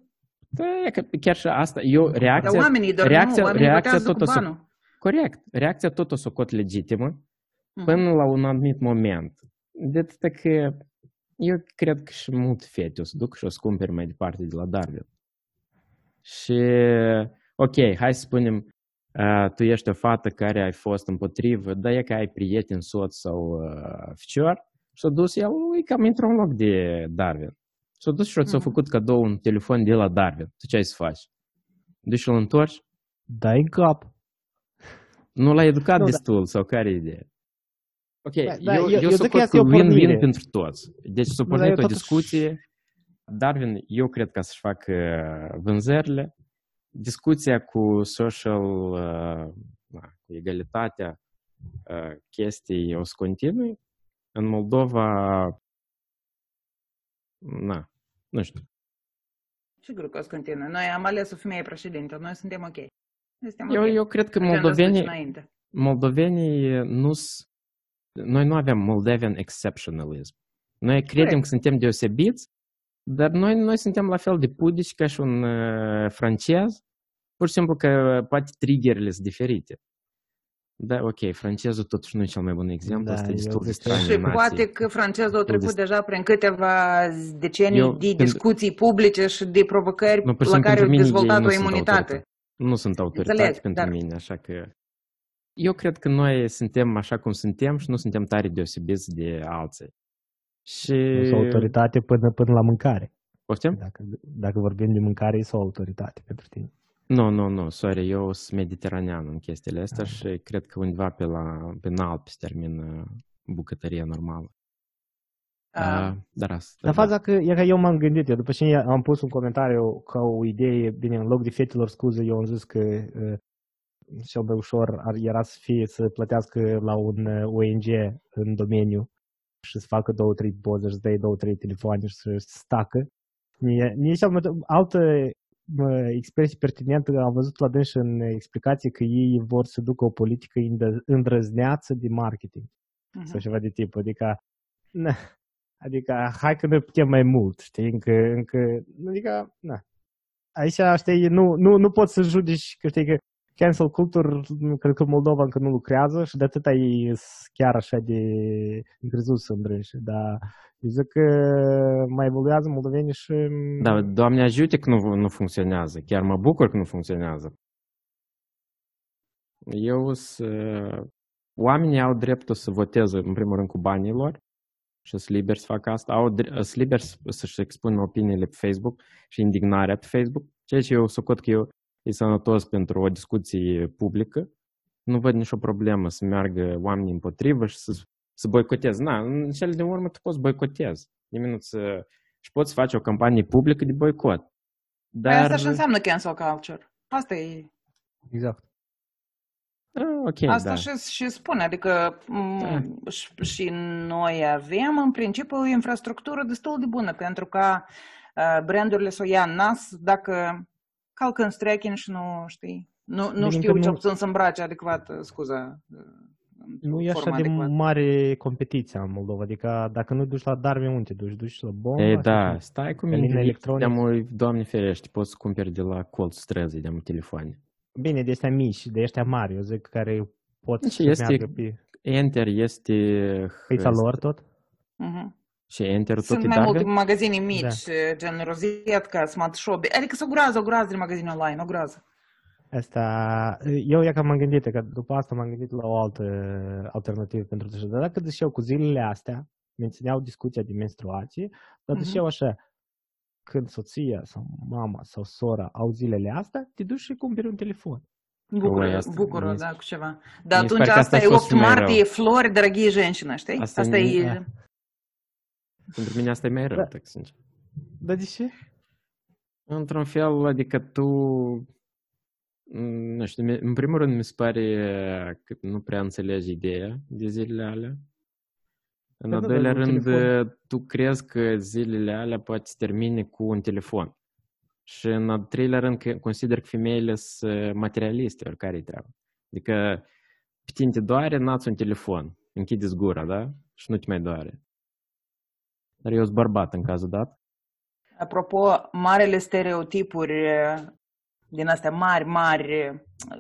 Da, e că chiar și asta, eu, Dar reacția, oamenii, dar reacția, nu, oamenii reacția votează tot cu o să, banul. corect, reacția tot o să o cot legitimă, Mhm. până la un anumit moment. De atât că eu cred că și multe fete o să duc și o să cumpere mai departe de la Darwin. Și, ok, hai să spunem, uh, tu ești o fată care ai fost împotrivă, dar e că ai prieten, soț sau uh, ficior, și-a dus el, e cam într-un loc de Darwin. Și-a dus și ți-a Mhm. făcut cadou un telefon de la Darwin. Tu ce ai să faci? Duci și-l întorci? Dai în cap. Nu l-ai educat Nu, da. destul sau care e ideea? Ok, Da, da, eu, eu- eu, eu eu zic că socot asta e că o win-win pornire. pentru toți. Deci s-a dar pornit eu o totuși- discuție. Darwin, eu cred că să-și facă vânzările. Discuția cu social, cu egalitatea chestii o să continui. În Moldova, na, nu știu. Sigur că o să continue. Noi am ales o femeie președinte. Noi suntem ok. Suntem Eu, ok. eu cred că moldovenii, moldovenii nu Noi nu avem Moldavian exceptionalism. Noi credem Corect. că suntem deosebiți, dar noi, noi suntem la fel de pudici ca și un uh, francez, pur și simplu că poate triggerile sunt diferite. Da, ok, francezul totuși nu e cel mai bun exemplu, Da, asta e eu destul de zic că- straniu Și nație. poate că francezul a trecut de- deja prin câteva decenii Eu- de pentru- discuții publice și de provocări Nu, pur și la simplu, care pentru au mine ei dezvoltat nu o sunt imunitate. autoritate. Nu sunt autoritate Înțeleg, pentru dar- mine, așa că... Eu cred că noi suntem așa cum suntem și nu suntem tare deosebiți de alții. Și... Nu sunt autoritate până, până la mâncare. Poftim? Dacă, dacă vorbim de mâncare, e o autoritate pentru tine. Nu, nu, nu, sorry, eu sunt mediteranean în chestiile astea și cred că undeva pe la pe înalt se termină bucătăria normală. Ah. Uh, dar asta, Dar faza că, e că eu m-am gândit, eu după ce am pus un comentariu ca o idee, bine, în loc de fetelor scuze, eu am zis că uh, cel mai ușor ar, era să fie să plătească la un uh, ONG în domeniu și să facă două, trei poze, și să dai două, trei telefoane și să să stacă. Mie, mie cel mai, altă uh, expresie pertinentă am văzut la dâns în explicație că ei vor să ducă o politică îndă- îndrăzneață de marketing Mhm. sau ceva de tip. Adică, na, adică hai că noi putem mai mult, știi, încă, încă adică, na. Aici, știi, nu, nu, nu poți să judeci, că știi că cancel culture, nu, cred că Moldova încă nu lucrează și de atâta ei sunt chiar așa de încrezut să îndrânși, dar eu zic că mai evoluează moldovenii și... Da, Doamne ajute că nu, nu funcționează. Chiar mă bucur că nu funcționează. Eu să... Oamenii au dreptul să voteze, în primul rând, cu banii lor și sunt liberi să facă asta. Au, dre- sunt liberi să- să-și expună opiniile pe Facebook și indignarea pe Facebook, ceea ce eu socot că eu e sănătos pentru o discuție publică. Nu văd nicio problemă să meargă oamenii împotrivă și să, să boicoteze. Na, în cele din urmă tu poți boicotezi. Nimeni nu-ți și poți face o campanie publică de boicot. Dar... Dar Asta și înseamnă cancel culture. Asta e. Exact. Ah, ok, Asta da. și, și spune, adică m, Da. și, și noi avem în principiu o infrastructură destul de bună pentru ca uh, brandurile să o ia în nas dacă calcă în strechin și nu știi, nu, nu Bine, știu încă ce nu- puțin să îmbrace adecvat, uh, scuza, uh, într-o Nu e așa formă de adecvată. mare competiția în Moldova, adică dacă nu duci la Darwin, unde te duci? Duci la Bomba? Ei, sau da, cum? stai cu Pe mine, linia electronică. de doamne ferește, poți să cumperi de la colț străzii, de telefoane. Bine, de ăștia mici, de ăștia mari, eu zic, care pot Deci să este- meargă pe Enter este... căița lor tot. Mhm. Și Enter tot Sunt e mai multe Darwin? magazine mici, da. gen Rozetka, Smart Shop, adică sunt o groază, o groază de magazine online, o groază. Asta, eu ia că m-am gândit, că după asta m-am gândit la o altă alternativă pentru așa. Dar dacă deși eu cu zilele astea mențineau discuția de menstruație, dar deși Mhm. eu așa, când soția sau mama sau sora au zilele astea, te duci și cumperi un telefon. Bucură, Oi, asta- bucură, mi se- da, cu ceva. Dar mi se atunci pare că asta asta e a fost 8 și mai martie, rău. flori, drăgie женщины, știi? Asta Asta, e- e... da. Pentru mine asta e mai rău, Da. tak sincer. Dar de ce? Într-un fel, adică tu, m, nu știu, mi- în primul rând mi se pare că nu prea înțelegi ideea de zilele alea. În Păi al da, doilea dar un rând, telefon- tu crezi că zilele alea poate să termine cu un telefon. Și în al treilea rând, că consider că femeile sunt materialiste, oricare e treaba. Adică pe tine te doare, n-ați un telefon, închideți gura, da? Și nu te mai doare. Dar eu sunt bărbat în cazul dat. Apropo, marele stereotipuri eh, din astea mari, mari, eh,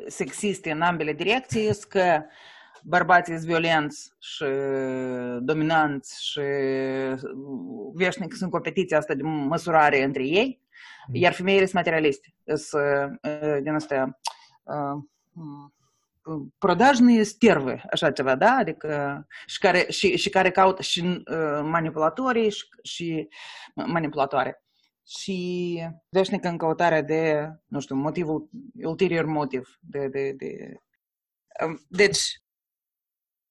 sexiste în ambele direcții, sunt că bărbații sunt violenți și dominanți și veșnic sunt competiția asta de măsurare între ei, iar femeile sunt materialiste. Sunt eh, din astea eh, продажные sтервы, așa ceva, da? Adică și care, și, și care caută și uh, manipulatorii și, și manipulatoare. Și veșnic în căutarea de, nu știu, motivul, ulterior motiv. De, de, de. Um, Deci,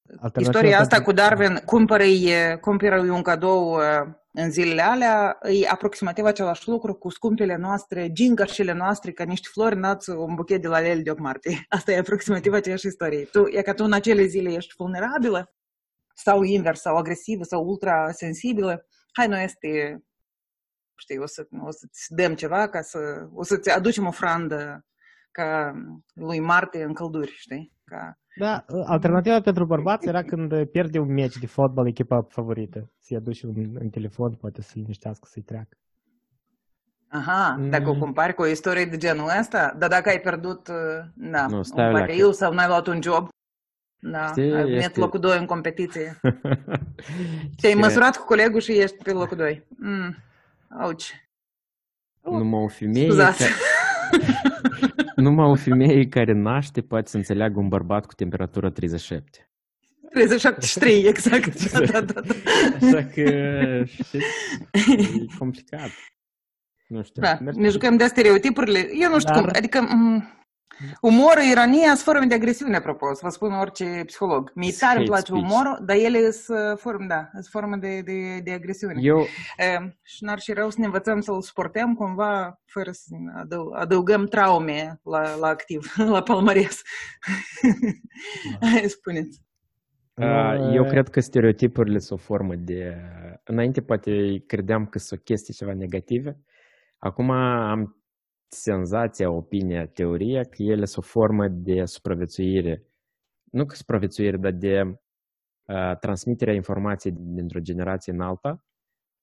Alternativa istoria asta pentru- cu Darwin, cumpără-i, cumpără un cadou uh, în zilele alea, e aproximativ același lucru cu scumpele noastre, gingașele noastre, ca niște flori, nați un buchet de la lele de 8 martie. Asta e aproximativ aceeași istorie. Tu, e că tu în acele zile ești vulnerabilă, sau invers, sau agresivă, sau ultrasensibilă, hai, noi este, știi, o, să, o să-ți dăm ceva, ca să, o să-ți aducem ofrandă ca lui Marte în călduri, știi? Ca, Da, alternativa pentru bărbați era când pierde un meci de fotbal echipa favorită. Să-i aduci un, un telefon, poate să-l liniștească, să-i treacă. Aha, dacă o Mm. compari cu o istorie de genul ăsta, dar dacă ai pierdut, uh, da, Nu, un stai la pariu sau n-ai luat un job, da, Știi, ai venit este- locul 2 în competiție. Te-ai Și măsurat cu colegul și ești pe locul 2. Mm. Auci, Numai o femeie, scuzați. ca- numai o femeie care naște poate să înțeleagă un bărbat cu temperatură 37. 373, exact. Da, da, da, da. Așa că, știți, e complicat. Nu știu. Da, mergi- ne jucăm de stereotipurile. Eu nu știu Dar- cum, adică m- umorul, ironia sunt forme de agresiune, apropo, să vă spun orice psiholog. Mie tare îmi Hate place speech. umorul, dar ele sunt forme, da, sunt forme de, de, de agresiune. Eu, E, și n-ar și rău să ne învățăm să-l suportăm cumva fără să adău- adăugăm traume la, la activ, la palmares. Hai, Spuneți. uh, eu cred că stereotipurile sunt o formă de... Înainte poate credeam că sunt chestii ceva negative. Acum am senzația, opinia, teoria că ele sunt o formă de supraviețuire. Nu că supraviețuire, dar de uh, transmiterea informației dintr-o generație în alta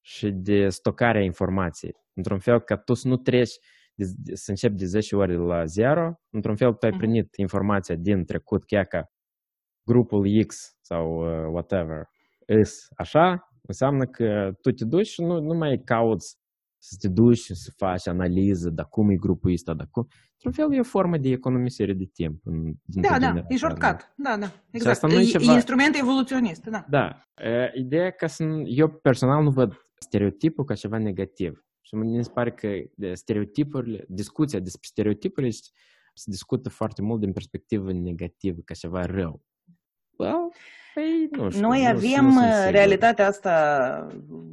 și de stocarea informației. Într-un fel, ca tu să nu treci, de, de, să începi de 10 ori la 0, într-un fel tu ai Mhm. primit informația din trecut, chiar ca grupul X sau uh, whatever, is așa, înseamnă că tu te duci și nu, nu mai cauți să te duci și să faci analiză, dar cum e grupul ăsta, dar cum... Într-un fel e o formă de economisire de timp. În, dintr-o Da, da, generație, e shortcut. Da, da, asta exact. nu e E, ceva- e instrument evoluționist, da. Da. E, Ideea că să, nu- eu personal nu văd stereotipul ca ceva negativ. Și mi se pare că de stereotipurile, discuția despre stereotipuri se discută foarte mult din perspectivă negativă, ca ceva rău. Well, Păi, nu știu, Noi nu- avem nu sunt uh, sigur. realitatea asta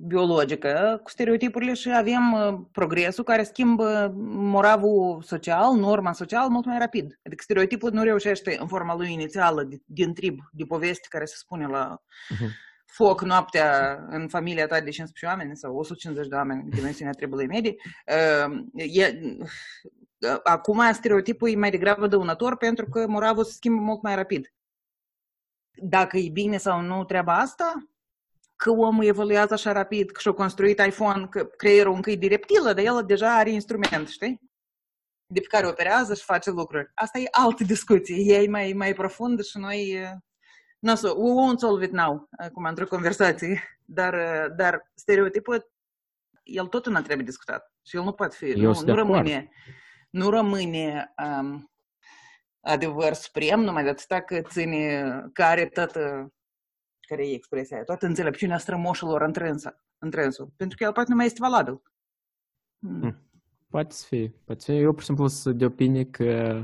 biologică cu stereotipurile și avem uh, progresul care schimbă moravul social, norma social mult mai rapid. Adică stereotipul nu reușește în forma lui inițială de- din trib, de poveste care se spune la Mhm. foc noaptea în familia ta de 15 oameni sau 150 de oameni, dimensiunea tribului medii. Uh, e, uh, acum stereotipul e mai degrabă dăunător pentru că moravul se schimbă mult mai rapid dacă e bine sau nu treaba asta, că omul evoluează așa rapid, că și-a construit iPhone, că creierul încă e de reptilă, dar el deja are instrument, știi? De pe care operează și face lucruri. Asta e altă discuție, e mai, mai profundă și noi... eh, Nu o să, we won't solve it now, acum într-o conversație, dar, eh, dar stereotipul, el tot nu trebuie discutat și el nu poate fi, Eu nu, sunt de nu acord. rămâne, nu rămâne um, adevăr suprem, numai de atâta că ține, care toată, care e expresia aia, toată înțelepciunea strămoșilor întrânsă, întrânsul, pentru că el poate nu mai este valabil. Mm. Hmm. Poate să fie. Poate să fie. Eu, pur și simplu, sunt de opinie că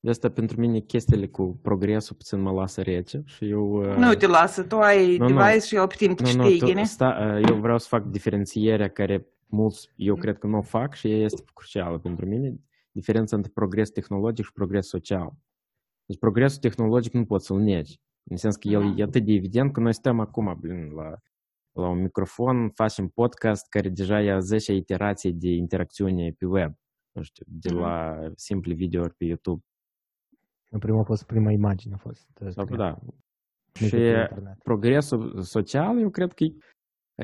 de asta pentru mine chestiile cu progresul puțin mă lasă rece și eu... uh, Nu te lasă, tu ai Nu, nu. device și el pe tine te nu, nu, știe, tu, sta, uh, eu vreau să fac diferențierea care mulți, eu cred că nu o fac și ea este crucială pentru mine, diferența între progres tehnologic și progres social. Deci progresul tehnologic nu poți să-l negi. În sens că el Mhm. e atât de evident că noi stăm acum blin, la, la un microfon, facem podcast care deja e a 10 iterație de interacțiune pe web. Nu știu, de Mhm. la simple videouri pe YouTube. În prima a fost prima imagine a fost. Sau, da. Mică Și pe internet. progresul social, eu cred că e-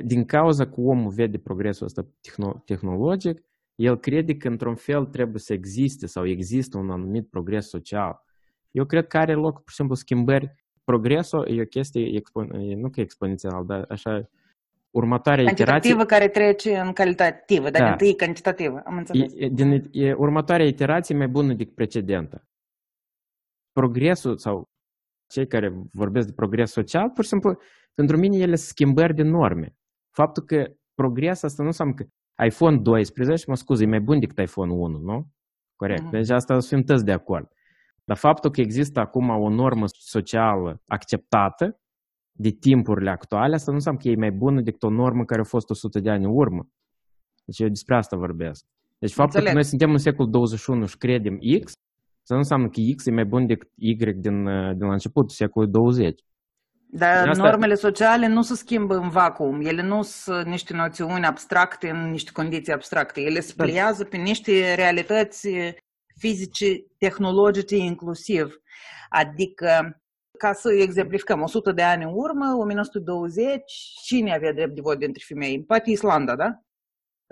din cauza că omul vede progresul ăsta tehno- tehnologic, el crede că într-un fel trebuie să existe sau există un anumit progres social. Eu cred că are loc, pur și simplu, schimbări. Progresul e o chestie, expo- e, nu că exponențial, dar așa, următoarea iterație... Cantitativă care trece în calitativă, dar Da. din întâi e cantitativă, am înțeles. E, e, din, e următoarea iterație mai bună decât precedentă. Progresul sau cei care vorbesc de progres social, pur și simplu, pentru mine ele sunt schimbări de norme. Faptul că progres asta nu înseamnă că iPhone 12, mă scuze, e mai bun decât iPhone 1, nu? Corect. Mhm. Deci asta sunt toți de acord. Dar faptul că există acum o normă socială acceptată de timpurile actuale, asta nu înseamnă că e mai bună decât o normă care a fost 100 de ani în urmă. Deci eu despre asta vorbesc. Deci faptul Înțeleg. că noi suntem în secolul 21 și credem X, asta nu înseamnă că X e mai bun decât Y din, uh, din la începutul secolului 20. Dar De asta- normele sociale nu se schimbă în vacuum. Ele nu sunt niște noțiuni abstracte în niște condiții abstracte. Ele se Da. pliază pe niște realități fizice, tehnologice inclusiv. Adică, ca să exemplificăm, 100 de ani în urmă, 1920, cine avea drept de vot dintre femei? Poate Islanda, da?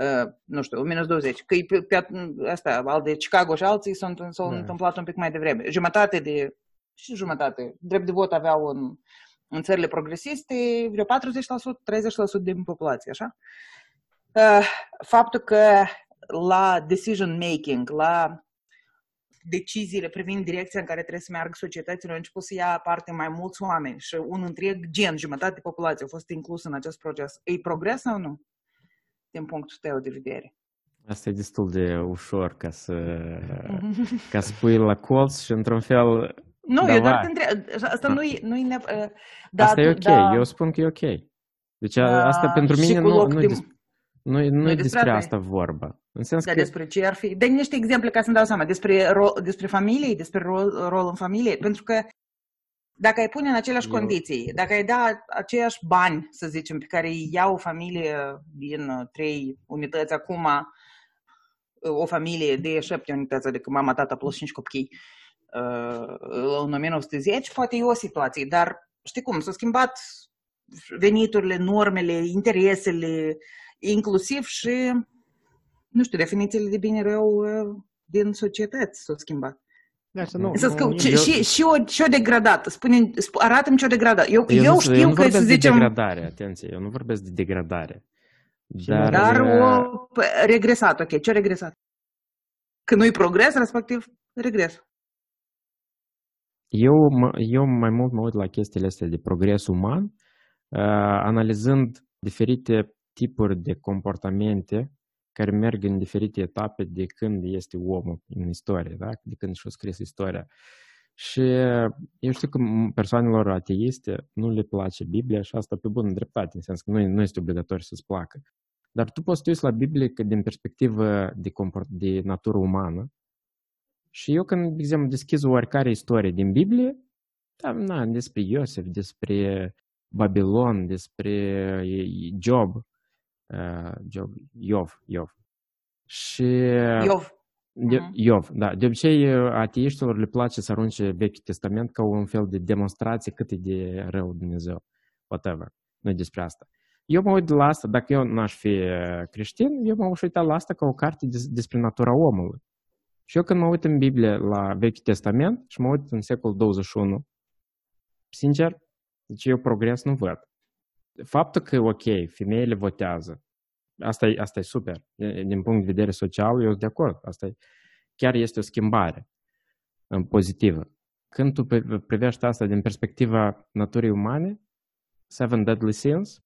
Uh, nu știu, 1920. Că e pe, pe asta, al de Chicago și alții s-au, s-au Da. întâmplat un pic mai devreme. Jumătate de, și jumătate, drept de vot aveau în, în țările progresiste vreo 40%, 30% din populație, așa? Uh, Faptul că la decision making, la deciziile privind direcția în care trebuie să meargă societățile, au început să ia parte mai mulți oameni și un întreg gen, jumătate de populație a fost inclus în acest proces. E progres sau nu? Din punctul tău de vedere. Asta e destul de ușor ca să, ca să pui la colț și într-un fel... Nu, Da, eu doar vai. te întreb. Asta nu e, nu e neap- uh, Da, asta e ok, da, eu spun că e ok. Deci a- asta Ah, pentru și mine cu nu, loc nu, de- de... nu, nu, Nu e e despre despre asta asta vorba. În sens Dar că despre ce ar fi? Dă niște exemple ca să-mi dau seama. Despre, ro, despre familie, despre rol, rol în familie. Pentru că dacă ai pune în aceleași Eu- condiții, dacă ai da aceiași bani, să zicem, pe care îi ia o familie din uh, trei unități acum, uh, o familie de șapte unități, adică mama, tata plus cinci copii, uh, în 1910, poate e o situație, dar știi cum, s-au schimbat veniturile, normele, interesele, inclusiv și nu știu, definițiile de bine-rău uh, din societăți s-au schimbat. Da, să nu, Să nu, scă, eu- și, și, și, o, și o degradat. Spune, sp- arată-mi ce o degradat. Eu, eu, nu, știu eu nu că, vorbesc să de zicem, degradare, atenție, eu nu vorbesc de degradare. Dar, dar uh, o p- regresat, ok. Ce regresat? Că nu-i progres, respectiv regres. Eu, mă, eu mai mult mă uit la chestiile astea de progres uman, uh, analizând diferite tipuri de comportamente care merg în diferite etape de când este omul în istorie, da? de când și-a scris istoria. Și eu știu că persoanelor ateiste nu le place Biblia și asta pe bună dreptate, în sens că nu, nu este obligatoriu să-ți placă. Dar tu poți să uiți la Biblie că din perspectivă de, comport, de natură umană și eu când, de exemplu, deschiz oricare istorie din Biblie, da, na, despre Iosef, despre Babilon, despre Job, uh, Job, Iov, Iov. Și Iov. De, uh-huh. Iov, da. De obicei, ateiștilor le place să arunce Vechiul Testament ca un fel de demonstrație cât e de rău Dumnezeu. Whatever. Nu despre asta. Eu mă uit la asta, dacă eu n-aș fi creștin, eu mă aș uita la asta ca o carte des, despre natura omului. Și eu când mă uit în Biblie la Vechiul Testament și mă uit în secolul 21, sincer, deci eu progres nu văd. Faptul că, ok, femeile votează, asta e, asta e super. Din punct de vedere social, eu sunt de acord. Asta e, chiar este o schimbare pozitivă. Când tu privești asta din perspectiva naturii umane, Seven Deadly Sins,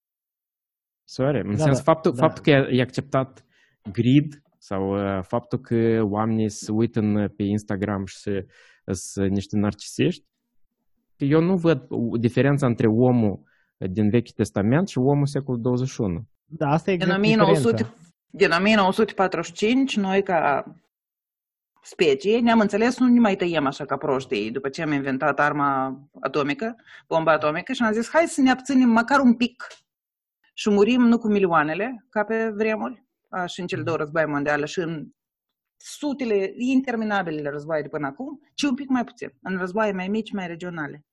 sorry, în da, sens da, faptul, da. faptul că e acceptat grid sau uh, faptul că oamenii se uită în, pe Instagram și sunt niște narcisiști, eu nu văd diferența între omul din Vechiul Testament și omul secolul 21. Da, asta e exact din, 1900, din 1945, noi ca specie ne-am înțeles, nu ne mai tăiem așa ca proștii după ce am inventat arma atomică, bomba atomică și am zis, hai să ne abținem măcar un pic și murim nu cu milioanele, ca pe vremuri, și în cele două războaie mondiale și în sutele interminabile de războaie de până acum, ci un pic mai puțin, în războaie mai mici, mai regionale.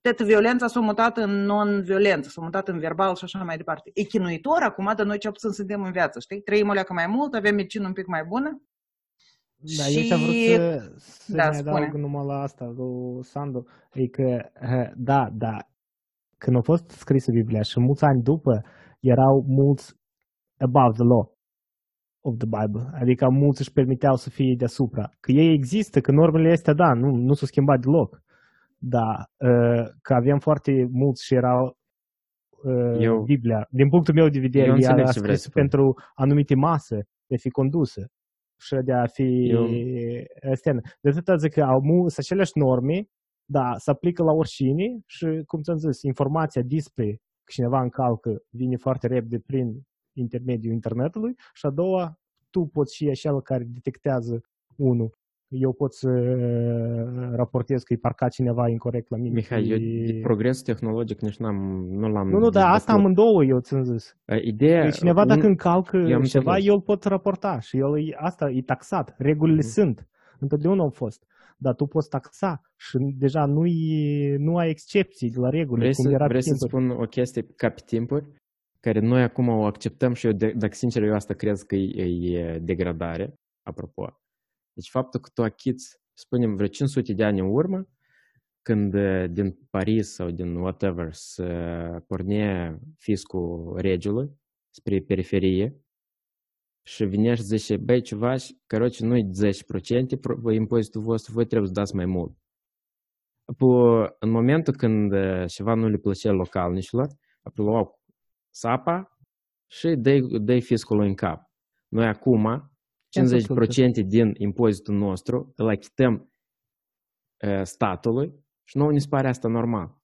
Tot violența s-a mutat în non-violență, s-a mutat în verbal și așa mai departe. E chinuitor acum, dar noi ce puțin suntem în viață, știi? Trăim o leacă mai mult, avem medicină un pic mai bună. Da, și... eu vrut să, să da, mai adaug numai la asta, lui Sandu. E că, da, da, când a fost scrisă Biblia și mulți ani după, erau mulți above the law of the Bible, adică mulți își permiteau să fie deasupra. Că ei există, că normele astea, da, nu, nu s-au schimbat deloc. Da, uh, că avem foarte mulți și erau uh, eu, Biblia. Din punctul meu de vedere, ea a scris pentru anumite mase de fi condusă și de a fi eu... externă. De atât zic că au sunt aceleași norme, da, se aplică la oricine și, cum ți-am zis, informația despre că cineva încalcă vine foarte repede prin intermediul internetului și a doua, tu poți fi așa care detectează unul eu pot să uh, raportez că e parcat cineva incorrect la mine. Mihai, eu de progres tehnologic nici n-am, nu l-am... Nu, nu, dar asta amândouă eu ți-am zis. Ideea... Deci cineva un... dacă încalcă ceva, eu îl pot raporta și el e, asta e taxat. Regulile mm-hmm. sunt. Întotdeauna au fost. Dar tu poți taxa și deja nu, nu ai excepții de la reguli. Vrei, cum să, era vrei să spun o chestie ca pe timpuri? care noi acum o acceptăm și eu, dacă sincer, eu asta cred că e, e degradare, apropo. Deci faptul că tu achiți, spunem, vreo 500 de ani în urmă, când uh, din Paris sau din whatever se porne fiscul regiului spre periferie și vine și zice, băi, ceva, căroce, nu-i 10% impozitul vostru, voi trebuie să dați mai mult. Apoi, în momentul când uh, ceva nu le plăcea localnicilor, apoi, wow, sapa și dai, dai fiscul în cap. Noi acum 50% din impozitul nostru îl achităm uh, statului și nouă ni se pare asta normal.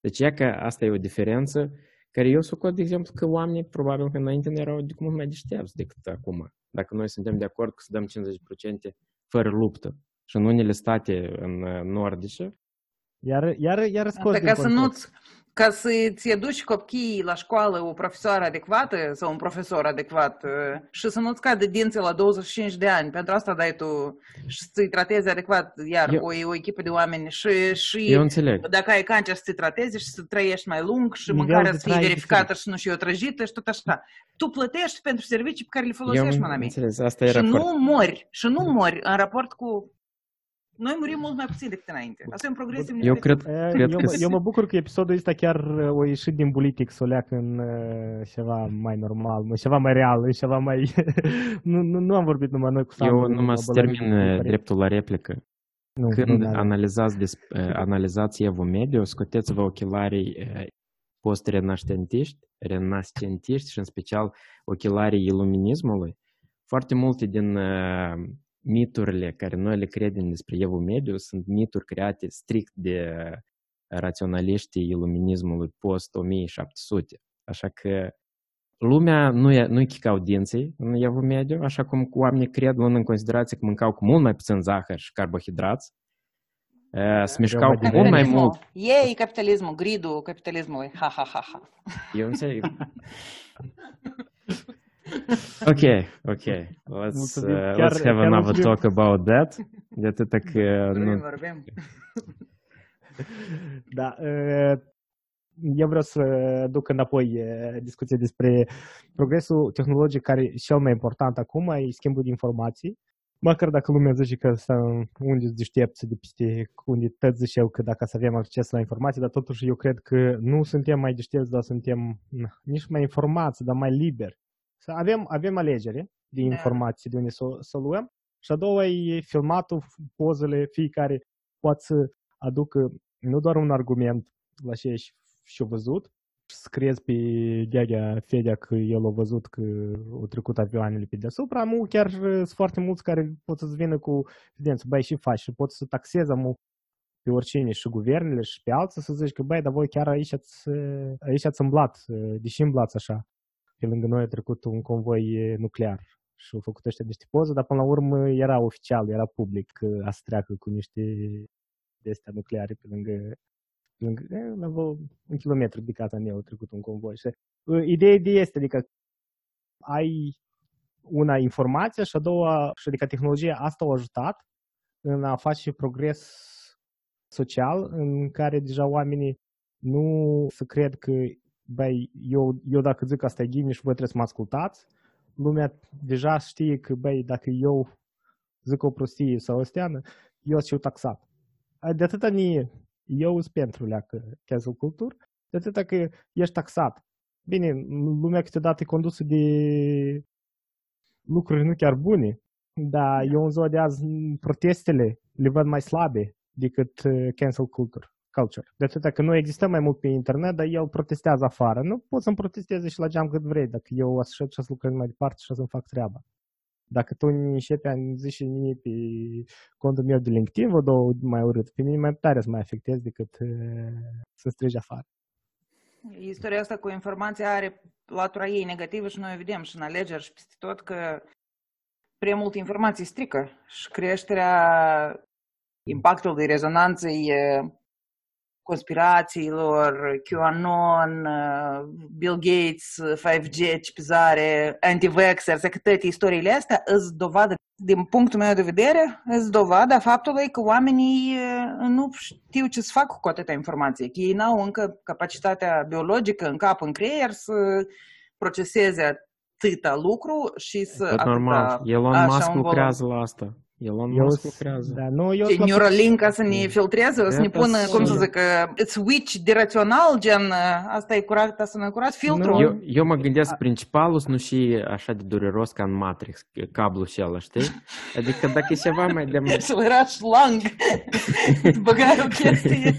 Deci e că asta e o diferență care eu socot, de exemplu, că oamenii probabil că înainte nu erau de mult mai deștepți decât acum. Dacă noi suntem de acord că să dăm 50% fără luptă și în unele state în nordice. Iar, iar, iar scos Asta ca să nu ca să-ți educi copiii la școală o profesoară adecvată sau un profesor adecvat și să nu-ți cadă dinții la 25 de ani. Pentru asta dai tu și să-i tratezi adecvat iar eu, o, o echipă de oameni și, și eu înțeleg. dacă ai cancer să te tratezi și să trăiești mai lung și Nivel mâncarea să fie verificată și nu și o trăjită și tot așa. Tu plătești pentru servicii pe care le folosești, mă Asta era și nu mori, și nu mori în raport cu noi murim mult mai puțin decât înainte. Asta e un progres Eu cred, cred eu, că... eu mă bucur că episodul ăsta chiar uh, a ieșit din bulitic să o leacă în uh, ceva mai normal, în ceva mai real, în ceva mai... nu, nu, nu am vorbit numai noi cu Samu. Eu numai să termin uh, dreptul la replică. Nu, Când nu, analizați, des, uh, analizați evul mediu, scoteți-vă ochelarii uh, post-renaștentiști, renascentiști și în special ochelarii iluminismului. Foarte multe din uh, miturile care noi le credem despre evul mediu sunt mituri create strict de raționaliștii iluminismului post-1700. Așa că lumea nu e, nu-i chicau dinții în evul mediu, așa cum oamenii cred, luând în considerație că mâncau cu mult mai puțin zahăr și carbohidrați, da. se mișcau cu mult mai mult. Ei, capitalismul, gridul capitalismului, ha, ha, ha, ha. Eu înțeleg. ok, ok. Let's, uh, chiar, let's have another talk about that. De atât că... Vorbim, nu... vorbim. da, eu vreau să duc înapoi discuția despre progresul tehnologic care e cel mai important acum, e schimbul de informații. Măcar dacă lumea zice că unde deștepți de peste unde tot ziceau că dacă să avem acces la informații, dar totuși eu cred că nu suntem mai deștepți, dar suntem nici mai informați, dar mai liberi. Să avem, avem alegere de da. informații de unde să, să luăm și a doua e filmatul, pozele, fiecare poate să aducă nu doar un argument la ce și-a văzut, să crezi pe Ghegea Fedea că el a văzut că au trecut avioanele pe deasupra, nu chiar sunt foarte mulți care pot să-ți vină cu evidență, băi, și faci și pot să taxeze mu pe oricine și guvernele și pe alții să zici că, băi, dar voi chiar aici ați, aici ați îmblat, deși îmblați așa. Pe lângă noi a trecut un convoi nuclear și au făcut ăștia niște poze, dar până la urmă era oficial, era public că a să treacă cu niște de astea nucleare pe lângă, pe lângă la un kilometru de casa mea a trecut un convoi. Și, uh, ideea de este, adică ai una informație și a doua, și adică tehnologia asta a ajutat în a face progres social în care deja oamenii nu să cred că băi, eu, eu dacă zic asta e ghini și voi trebuie să mă ascultați, lumea deja știe că, băi, dacă eu zic o prostie sau o steană, eu sunt taxat de atâta nie, eu sunt pentru leacă cancel culture, de atâta că ești taxat. Bine, lumea câteodată e condusă de lucruri nu chiar bune, dar eu în ziua de azi protestele le văd mai slabe decât cancel culture. Culture. De atâta că nu există mai mult pe internet, dar el protestează afară. Nu pot să-mi protesteze și la geam cât vrei, dacă eu aștept și să lucrez mai departe și să-mi fac treaba. Dacă tu începi a zice mie pe contul meu de LinkedIn, vă dau mai urât. Pe mine mai tare să mai afectez decât să strigi afară. Istoria asta cu informația are latura ei negativă și noi vedem și în alegeri și peste tot că prea mult informații strică și creșterea impactului rezonanței conspirațiilor, QAnon, uh, Bill Gates, 5G, cipizare, anti-vaxxers, că toate istoriile astea îți dovadă, din punctul meu de vedere, îți dovadă faptului că oamenii uh, nu știu ce să facă cu atâta informație, că ei n-au încă capacitatea biologică în cap, în creier să proceseze atâta lucru și să... Tot normal, Elon Musk lucrează la asta. Elon eu Musk lucrează. Da, nu, eu Ce Neuralink ca să ne filtreze, o să ne pună, cum să zic, switch direcțional, gen, asta e curat, asta nu e curat, filtru. Eu, eu mă gândesc principalul nu și așa de dureros ca în Matrix, cablul și ăla, știi? Adică dacă e ceva mai de... Să era șlang, băgai o chestie.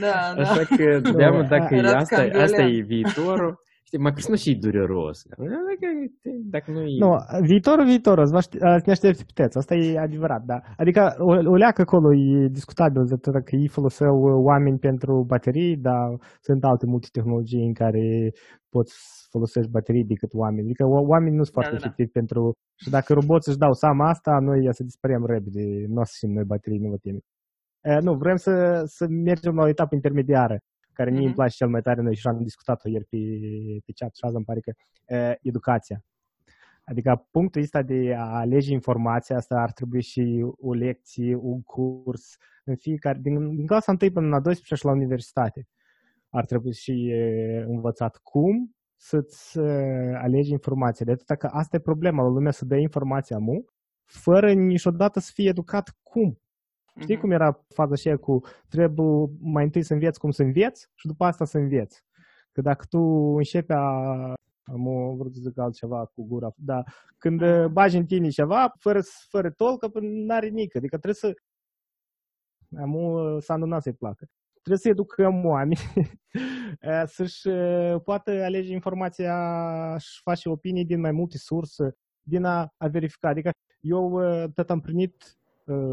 da, da. Așa că, deamă, dacă e asta, asta e viitorul, Știi, mai nu și dureros. Dacă nu e... Nu, viitorul, viitorul, ne aștepți puteți, asta e adevărat, da. Adică o, o leacă acolo e discutabil, că ei foloseau oameni pentru baterii, dar sunt alte multe tehnologii în care poți folosești baterii decât oameni. Adică oamenii nu sunt foarte da, efectivi da. pentru... Și dacă roboții își dau seama asta, noi să dispărem repede, nu o să noi baterii, nu vă teme. nu, vrem să, să mergem la o etapă intermediară care mie mm-hmm. îmi place cel mai tare, noi și am discutat-o ieri pe, pe chat și azi îmi pare că uh, educația. Adică punctul ăsta de a alege informația asta ar trebui și o lecție, un curs, în fiecare, din, din clasa 1 până la 12 și la universitate. Ar trebui și uh, învățat cum să-ți uh, alegi informația. De atât că asta e problema, la lumea să dea informația mu, fără niciodată să fie educat cum Știi cum era faza aceea cu trebuie mai întâi să înveți cum să înveți și după asta să înveți. Că dacă tu începi a am vrut să zic altceva cu gura, dar când bagi în tine ceva, fără, fără tolcă, n-are nici. Adică trebuie să am să nu să-i placă. Trebuie să educăm oameni să-și poată alege informația și face opinii din mai multe surse, din a, a verifica. Adică eu uh, tot am primit uh,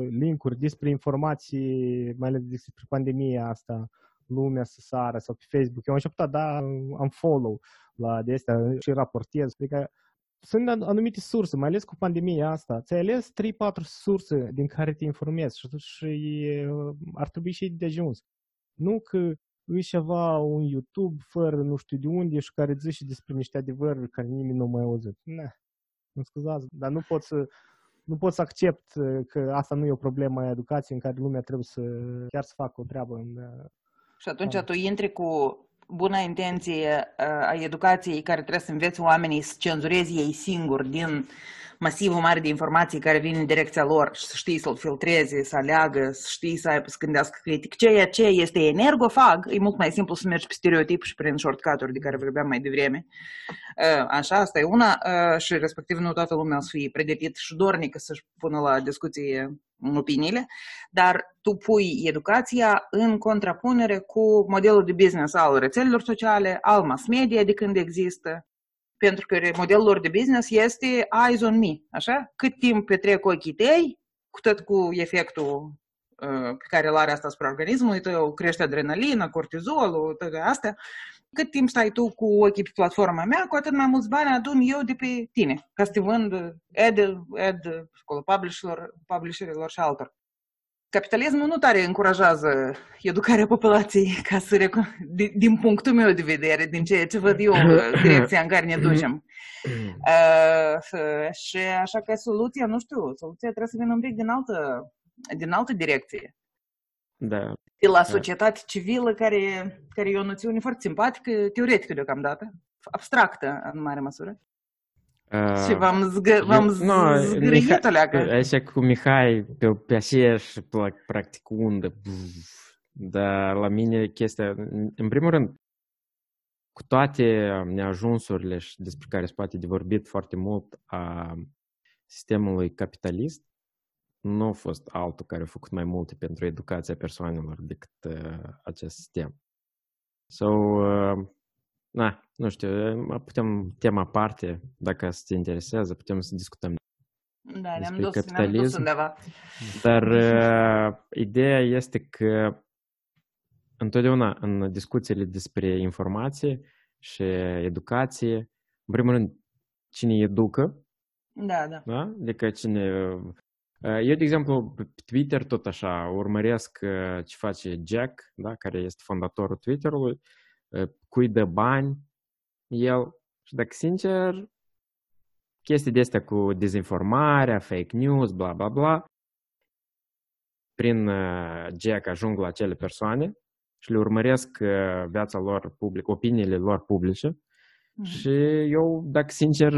linkuri despre informații, mai ales despre pandemia asta, lumea să sară sau pe Facebook. Eu am început a da, am follow la de astea și raportez. Adică sunt anumite surse, mai ales cu pandemia asta. Ți-ai ales 3-4 surse din care te informezi și, și ar trebui și de ajuns. Nu că îi ceva un YouTube fără nu știu de unde și care zice despre niște adevăruri care nimeni nu mai auzit. Ne, nu scuzați, dar nu pot să nu pot să accept că asta nu e o problemă a educației în care lumea trebuie să chiar să facă o treabă în și atunci tu intri cu bună intenție a educației care trebuie să învețe oamenii să cenzureze ei singuri din masivul mare de informații care vin în direcția lor și să știi să-l filtreze, să aleagă, să știi să, aibă, să gândească critic. Ceea ce este energofag, e mult mai simplu să mergi pe stereotip și prin shortcut-uri de care vorbeam mai devreme. Așa, asta e una și respectiv nu toată lumea o să fie pregătit și dornică să-și pună la discuție opiniile, dar tu pui educația în contrapunere cu modelul de business al rețelelor sociale, al mass media de când există, pentru că modelul lor de business este eyes on me, așa? Cât timp petrec ochii tăi, cu tot cu efectul uh, pe care îl are asta spre organismul tău, crește adrenalina, cortizolul, toate astea, cât timp stai tu cu ochii pe platforma mea, cu atât mai mulți bani adun eu de pe tine, ca să te vând ad, ad publisherilor, publisherilor și altor. Capitalismul nu tare încurajează educarea populației, ca să rec- din punctul meu de vedere, din ceea ce văd eu, direcția în care ne ducem. Uh, și așa că soluția, nu știu, soluția trebuie să vină un pic din altă, din altă direcție. Da. De la societate civilă, care, care e o noțiune foarte simpatică, teoretică deocamdată, abstractă în mare măsură. Uh, și v-am, zgă, v-am no, zgârâit leacă. Așa cu Mihai, pe, pe aceeași practic undă. Dar la mine chestia, în primul rând, cu toate neajunsurile și despre care se poate de vorbit foarte mult a sistemului capitalist, nu a fost altul care a făcut mai multe pentru educația persoanelor decât uh, acest sistem. So, uh, na, nu știu, putem tema aparte, dacă se te interesează, putem să discutăm da, ne-am dus, capitalism. Ne-am dus undeva. Dar uh, ideea este că întotdeauna în discuțiile despre informație și educație, în primul rând, cine educă, da, da. da? Adică cine... Eu, de exemplu, pe Twitter tot așa urmăresc ce face Jack, da? care este fondatorul Twitter-ului, cui dă bani el. Și dacă sincer, chestii de astea cu dezinformarea, fake news, bla bla bla, prin Jack ajung la acele persoane și le urmăresc viața lor publică, opiniile lor publice mm-hmm. și eu, dacă sincer,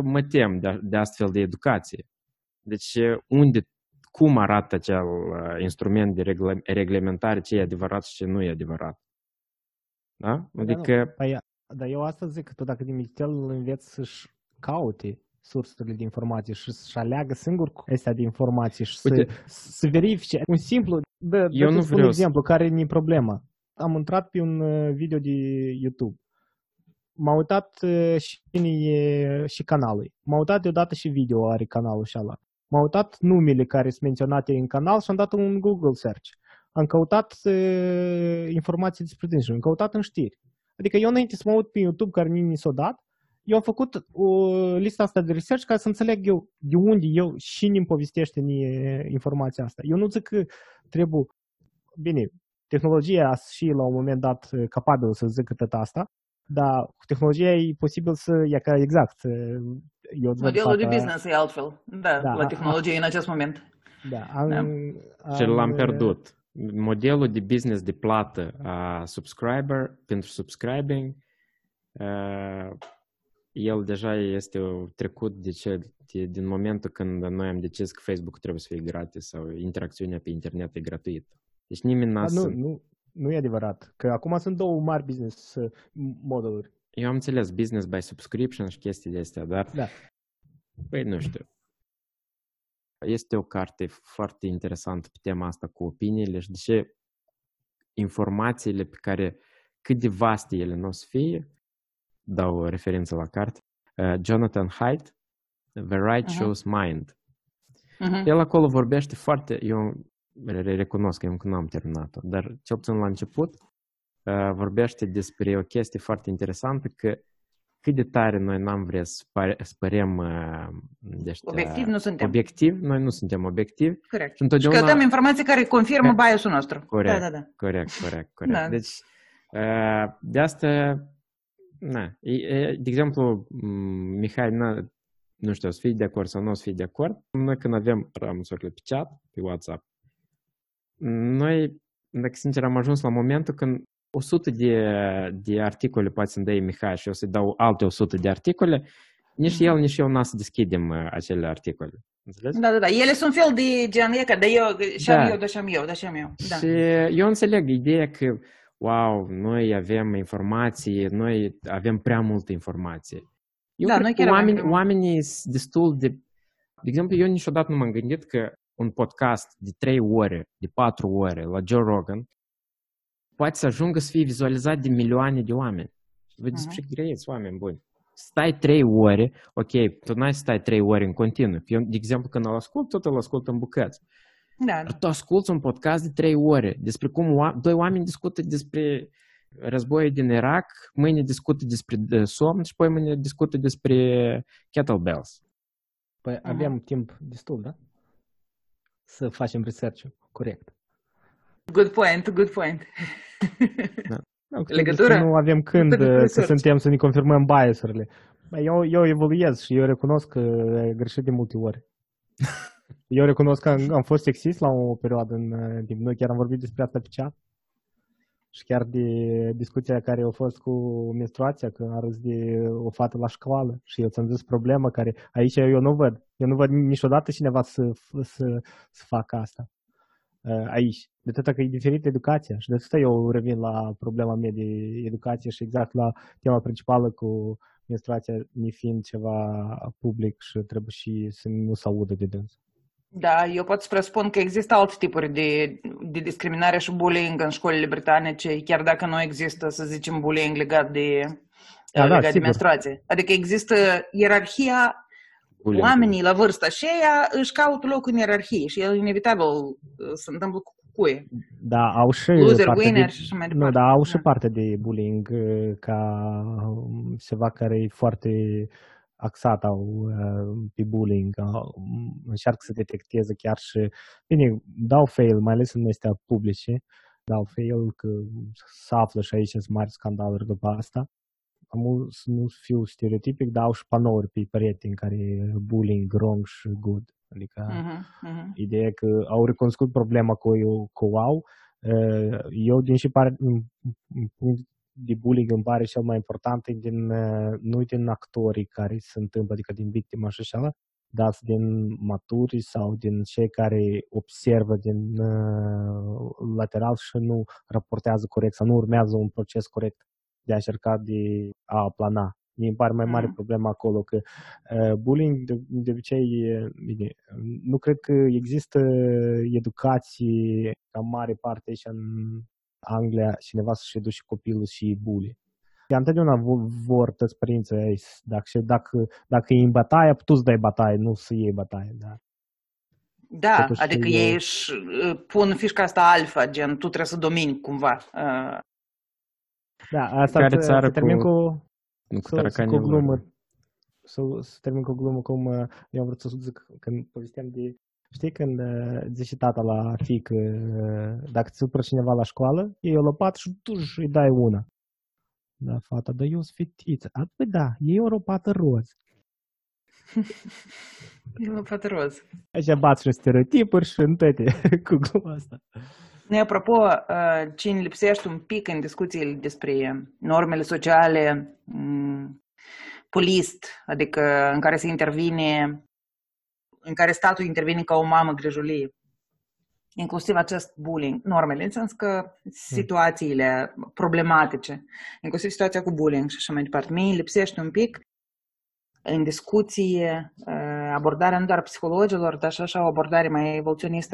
mă tem de, de astfel de educație. Deci unde, cum arată acel instrument de reglementare, ce e adevărat și ce nu e adevărat. Da? Adică... Da, păi, dar eu asta zic, că tu dacă Dimitel îl înveți să-și caute sursele de informații și să-și aleagă singur cu astea de informații și Uite, să, să verifice. Un simplu, dă, eu dă nu vreau un exemplu să... care e problema. Am intrat pe un uh, video de YouTube. M-a uitat uh, și, și canalul. M-a uitat deodată și video are canalul și ala. M-a uitat numele care sunt menționate în canal și am dat un Google search am căutat uh, informații despre dânsul, am căutat în știri. Adică eu înainte să mă uit pe YouTube, care mie mi s-a dat, eu am făcut o listă asta de research ca să înțeleg eu de unde eu și îmi povestește mie informația asta. Eu nu zic că trebuie, bine, tehnologia și la un moment dat capabilă să zică tot asta, dar cu tehnologia e posibil să ia ca exact. Eu Modelul de business e altfel, da, da la tehnologie a, în acest moment. Da, am, da. Am, și l-am pierdut modelul de business de plată a subscriber pentru subscribing, el deja este trecut de ce, de, din momentul când noi am decis că Facebook trebuie să fie gratis sau interacțiunea pe internet e gratuită. Deci nimeni n-a nu, nu, nu e adevărat, că acum sunt două mari business uh, modeluri. Eu am înțeles business by subscription și chestii de astea, dar da. păi nu știu. Este o carte foarte interesantă pe tema asta cu opiniile și de ce informațiile pe care cât de vaste ele nu o să fie, dau referință la carte, uh, Jonathan Haidt, The Right uh-huh. Shows Mind. Mhm. El acolo vorbește foarte, eu re- recunosc că eu încă nu am terminat-o, dar cel puțin la început uh, vorbește despre o chestie foarte interesantă că cât de tare noi n-am vrea să pare- să părem uh, de ăștia- Obiectiv nu suntem. obiectiv, noi nu suntem obiectivi Corect. și Și întotdeauna... căutăm informații care confirmă Corect. biasul nostru. Corect. Da, da, da. Corect, corect, corect. Da. Deci, uh, de asta, na, e- e, de exemplu, m, Mihai, na, nu știu, o să fii de acord sau nu o să fii de acord, noi când avem ramusurile pe chat, pe WhatsApp, noi, dacă sincer, am ajuns la momentul când 100 de, de articole poate să-mi dai Mihai și eu să-i dau alte 100 de articole, nici el, nici eu n-a să deschidem uh, acele articole. Înțelegi? Da, da, da. Ele sunt fel de gen, e că, da, eu, și am Da. eu, da, și am eu, da, și am eu. Da. Și eu înțeleg ideea că, wow, noi avem informații, noi avem prea multă informație. Eu Da, cred noi că chiar avem oamenii, prea mult. oamenii sunt destul de... De exemplu, eu niciodată nu m-am gândit că un podcast de 3 ore, de 4 ore la Joe Rogan poate să ajungă să fie vizualizat de milioane de oameni. Vă Mhm. despre grăiți, oameni buni. Stai 3 ore, ok, tu n-ai să stai 3 ore în continuu. Eu, de exemplu, când îl ascult, tot îl ascult în bucăți. Da, Dar tu asculți un podcast de trei ore despre cum oa- doi oameni discută despre războiul din Irak, mâine discută despre uh, somn și poi mâine discută despre kettlebells. Păi avem timp destul, da? Să facem research corect. Good point, good point. Nu, că Legătură? Nu avem când Legătură cu uh, că research. suntem să ne confirmăm biasurile. Bă, Eu, eu evoluez și eu recunosc că ai greșit de multe ori. Eu recunosc că am, am fost sexist la o perioadă în uh, timp. Noi chiar am vorbit despre asta pe chat. Și chiar de discuția care a fost cu menstruația, că a râs de o fată la școală și eu ți-am zis problema care aici eu nu văd. Eu nu văd niciodată cineva să, să, să facă asta uh, aici. De atâta că e diferită educația și de atâta eu revin la problema mea de educație și exact la tema principală cu menstruația nefiind ceva public și trebuie și să nu se audă de dâns. Da, eu pot să presupun că există alte tipuri de, de discriminare și bullying în școlile britanice, chiar dacă nu există, să zicem, bullying legat de, Da, da, legat de sigur. menstruație. Adică există ierarhia, Bullying. oamenii la vârsta și ea își caută loc în ierarhie și el inevitabil uh, se întâmplă cu cuie. Da, au și Loser, parte winner de, și așa mai nu, departe. da, au și Da. parte de bullying uh, ca um, ceva care e foarte axat au, uh, pe bullying, au, um, încearcă să detecteze chiar și, bine, dau fail, mai ales în astea publice, dau fail că se află și aici sunt mari scandaluri după asta. Am să nu fiu stereotipic, dar au și panouri pe perete în care e bullying wrong și good. Adică Mhm, mhm. Ideea că au recunoscut problema cu, cu au. Uh, Eu, din și pare, în în punct de bullying îmi pare cel mai important e din, uh, nu din actorii care se întâmplă, adică din victima și așa, dar din maturi sau din cei care observă din uh, lateral și nu raportează corect sau nu urmează un proces corect de a încerca de a plana. Mi îmi pare mai mare Mhm. problema acolo că uh, bullying de, de obicei, uh, bine, nu cred că există educație ca mare parte aici în Anglia cineva să-și educe copilul și bully. Ea întotdeauna vo- vor toți părinții ei, dacă, și dacă, dacă e în bătaie, tu îți dai bătaie, nu să iei bătaie. Da. Da, Totuși, adică eu- ei își uh, pun fișca asta alfa, gen tu trebuie să domini cumva. Uh, Da, asta Care să, țară să termin cu- cu, Nu cu să, să, cu o taracanilor. glumă. Să, să termin cu o glumă cum uh, eu am vrut să zic când povesteam de Știi când uh, zice tata la fic, uh, dacă ți supără cineva la școală, iei o lopată și tu și îi dai una. Da, fata, dar eu sunt fetiță. A, păi da, e o lopată roz. e la fată roz. Așa bați și stereotipuri și în toate cu gluma asta. Ne, apropo, uh, ce îmi lipsește un pic în discuțiile despre normele sociale mm, polist, adică în care se intervine, în care statul intervine ca o mamă grijulie. Inclusiv acest bullying, normele, în sens că situațiile problematice, inclusiv situația cu bullying și așa mai departe. Mie îmi lipsește un pic în discuție uh, abordarea nu doar psihologilor, dar și așa o abordare mai evoluționistă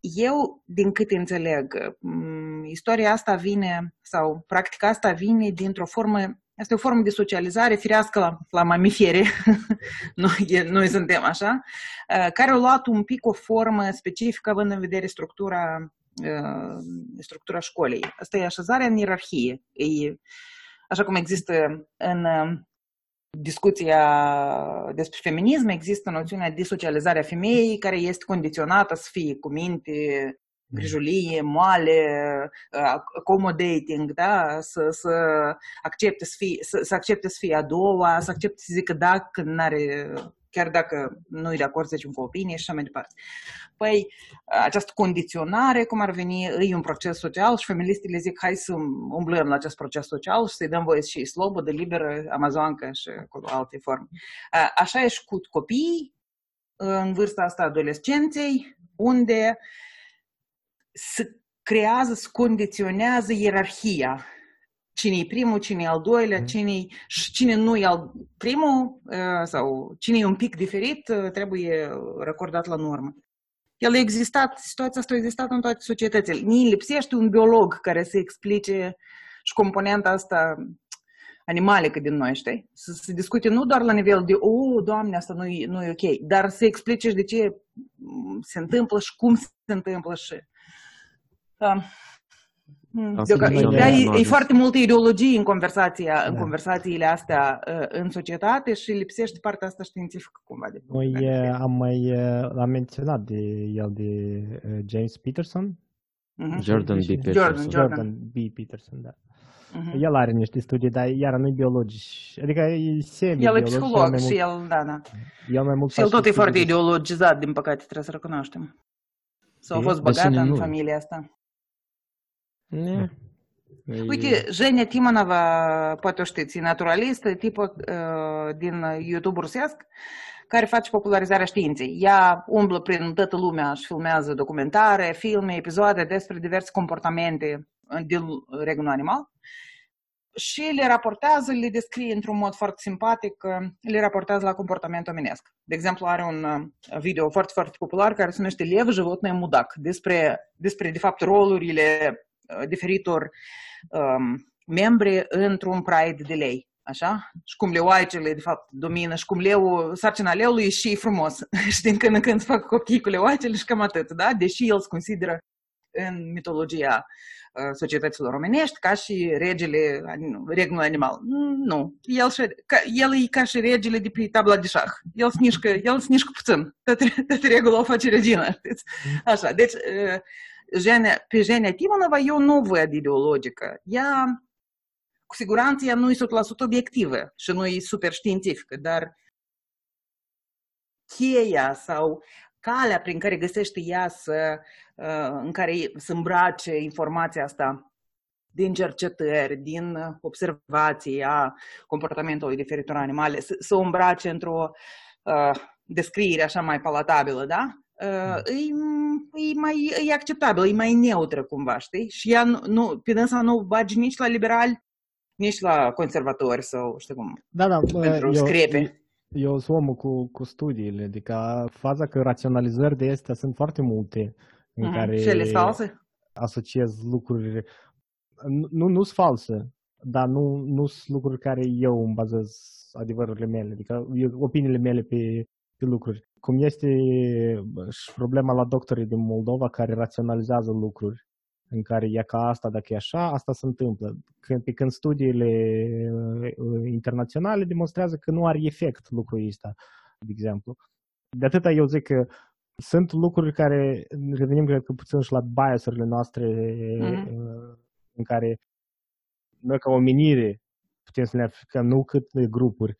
eu, din câte înțeleg, m, istoria asta vine, sau practica asta vine dintr-o formă Este o formă de socializare firească la, la mamifere, noi, noi suntem așa, care au luat un pic o formă specifică având în vedere structura, structura școlii. Asta e așezarea în ierarhie. E, așa cum există în discuția despre feminism, există noțiunea de socializare a femeii care este condiționată să fie cu minte, grijulie, moale, accommodating, da? să, să, accepte să, fie, să, să accepte să fie a doua, să accepte să zică da când n-are, chiar dacă nu e de acord, să zicem, cu opinie și așa mai departe. Păi, această condiționare, cum ar veni, e un proces social și feministele zic, hai să umblăm la acest proces social și să-i dăm voie și slobodă, liberă, amazoncă și cu alte forme. Așa e și cu copiii, în vârsta asta adolescenței, unde se creează, se condiționează ierarhia. Cine e primul, cine e al doilea, cine, și cine nu e al primul sau cine e un pic diferit, trebuie recordat la normă. El a existat, situația asta a existat în toate societățile. Ni lipsește un biolog care să explice și componenta asta animalică din noi, știi? Să se discute nu doar la nivel de, o, oh, doamne, asta nu e, nu e ok, dar să explice și de ce se întâmplă și cum se întâmplă și da. E, e foarte multă ideologie în, conversația, da. în conversațiile astea în societate și lipsește partea asta științifică cumva. De Noi am mai am menționat de el de James Peterson. Uh-huh. Jordan B. Peterson. Jordan, Jordan B. Peterson, da. Uh-huh. El are niște studii, dar iar nu e biologic. Adică e semi El e psiholog și el, da, da. El mai mult și el tot e foarte ideologizat, din păcate, trebuie să recunoaștem. Sau a fost băgat în familia asta. Ne. Uite, Jenia Timonova, poate o știți, naturalistă, tipă uh, din YouTube rusesc, care face popularizarea științei. Ea umblă prin toată lumea și filmează documentare, filme, episoade despre diverse comportamente din regnul animal și le raportează, le descrie într-un mod foarte simpatic, le raportează la comportamentul omenesc. De exemplu, are un video foarte, foarte popular care se numește Lev, животное mudac, despre, despre, de fapt, rolurile diferitor um, membri într-un pride de lei. Așa? Și cum leoaicele, de fapt, domină și cum leu, sarcina leului e și frumos. și din când în când se fac copii cu leoaicele și cam atât, da? Deși el se consideră în mitologia societăților românești ca și regele, regnul animal. Nu. El, și, ca, el e ca și regele de pe tabla de șah. El snișcă, el snișcă puțin. Tot regulă o face regina, știți? Așa, deci Jenia, pe Jenia Timonova eu nu văd ideologică. Ea, cu siguranță, ea nu e 100% obiectivă și nu e super științifică, dar cheia sau calea prin care găsește ea să, în care să îmbrace informația asta din cercetări, din observații a comportamentului diferitor animale, să, să o îmbrace într-o uh, descriere așa mai palatabilă, da? Uh, e, e, mai e acceptabil, e mai neutră cumva, știi? Și ea nu, nu, pe dânsa nu bagi nici la liberali, nici la conservatori sau știu cum, da, da, pentru eu, screpe. Eu sunt omul cu, cu studiile, adică faza că raționalizări de astea sunt foarte multe în Mhm. care Și ele false? asociez lucruri, nu, nu sunt false, dar nu, nu sunt lucruri care eu îmi bazez adevărurile mele, adică eu, opiniile mele pe, pe lucruri. Cum este și problema la doctorii din Moldova care raționalizează lucruri în care e ca asta, dacă e așa, asta se întâmplă. Când, pe când studiile uh, internaționale demonstrează că nu are efect lucrul ăsta, de exemplu. De atâta eu zic că sunt lucruri care, revenim cred că puțin și la biasurile noastre, Mhm. uh, în care noi ca omenire putem să ne amplificăm, nu cât de grupuri, uh,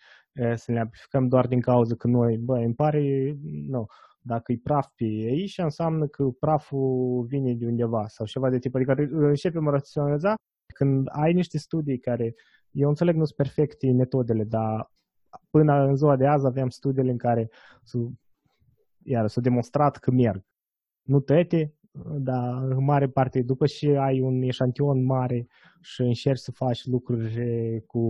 să ne amplificăm doar din cauza că noi, bă, îmi pare, nu, dacă e praf pe aici, înseamnă că praful vine de undeva sau ceva de tip. Adică începem a raționaliza când ai niște studii care, eu înțeleg nu sunt perfecte metodele, dar până în ziua de azi avem studiile în care s-au, iar s-a demonstrat că merg. Nu toate, dar în mare parte, după ce ai un eșantion mare și încerci să faci lucruri cu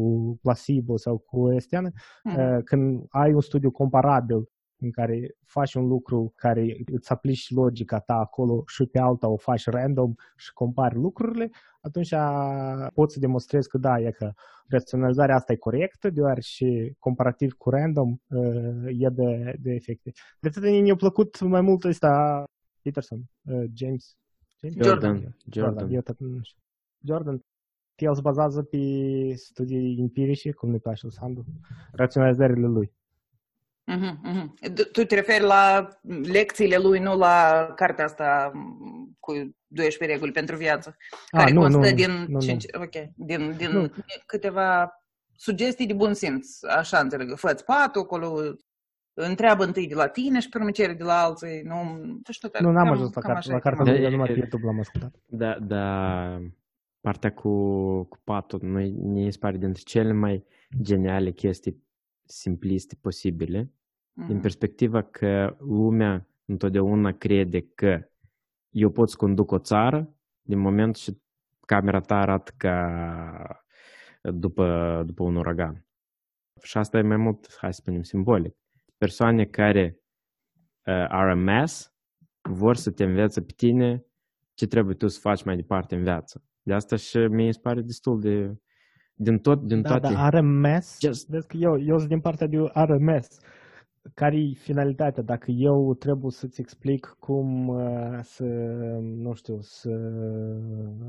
placebo sau cu esteană, Mhm. când ai un studiu comparabil în care faci un lucru care îți aplici logica ta acolo și pe alta o faci random și compari lucrurile, atunci poți să demonstrezi că da, e că raționalizarea asta e corectă, deoarece comparativ cu random e de, de efecte. De atât mi-a plăcut mai mult ăsta Peterson, James, James? Jordan. Jordan. Jordan. Jordan. Jordan. El se bazează pe studii empirice, cum ne place Sandu, raționalizările lui. Uh-huh, uh-huh. Tu te referi la lecțiile lui, nu la cartea asta cu 12 reguli pentru viață, A, care nu, constă nu, din, nu, 5, nu. Okay, din, din nu. câteva sugestii de bun simț, așa înțeleg. Fă-ți patul acolo, întreabă întâi de la tine și pe urmă cere de la alții. Nu, tu știu, nu n-am ajuns la, carte, la cartea lui, numai pe YouTube l-am ascultat. Da, da, partea cu, cu patul noi, ne pare dintre cele mai geniale chestii simpliste posibile, mm-hmm. din perspectiva că lumea întotdeauna crede că eu pot să conduc o țară din moment și camera ta arată ca după, după un uragan. Și asta e mai mult, hai să spunem, simbolic. Persoane care uh, are a mess vor să te învețe pe tine ce trebuie tu să faci mai departe în viață. De asta și mi se pare destul de... Din, tot, din da, toate... Da, RMS, Just... eu, eu sunt din partea de RMS. Care-i finalitatea? Dacă eu trebuie să-ți explic cum uh, să, nu știu, să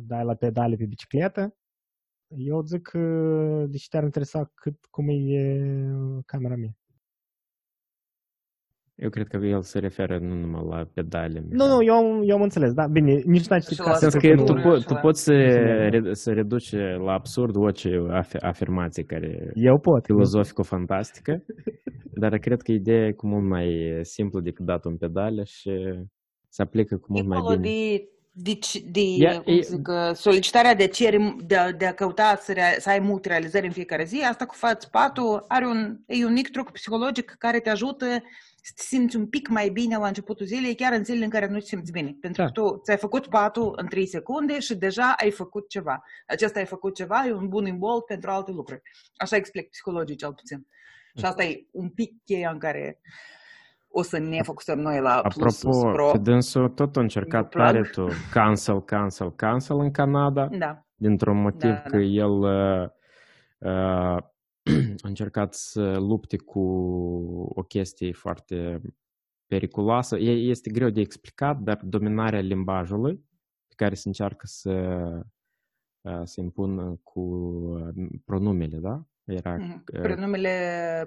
dai la pedale pe bicicletă, eu zic că, deși te-ar interesa cât, cum e camera mea. Eu cred că el se referă nu numai la pedale. Nu, nu, eu, eu am înțeles, da, bine, nici n-ai citit ca să că tu, po- tu poți să, să reduci la absurd orice afirmație care eu pot, filozofico-fantastică, dar cred că ideea e cu mult mai simplă decât dat un pedale și se aplică cu mult mai bine. De, de, yeah, cum zic, solicitarea de, cere, de, de a căuta să, rea, să ai multe realizări în fiecare zi, asta cu fați patul are un, e un mic truc psihologic care te ajută să te simți un pic mai bine la începutul zilei, chiar în zilele în care nu te simți bine. Pentru da. că tu ți-ai făcut patul în 3 secunde și deja ai făcut ceva. Acesta ai făcut ceva, e un bun imbol pentru alte lucruri. Așa explic psihologii cel puțin. Și asta e un pic cheia în care o să ne focusăm noi la Apropo, plus pro. pe dânsul tot a încercat tare tu cancel, cancel, cancel în Canada. Da. Dintr-un motiv Da, că da. el uh, uh, a încercat să lupte cu o chestie foarte periculoasă. E, este greu de explicat, dar dominarea limbajului pe care se încearcă să uh, se impună cu uh, pronumele, da? Era Mhm. uh, Prenumele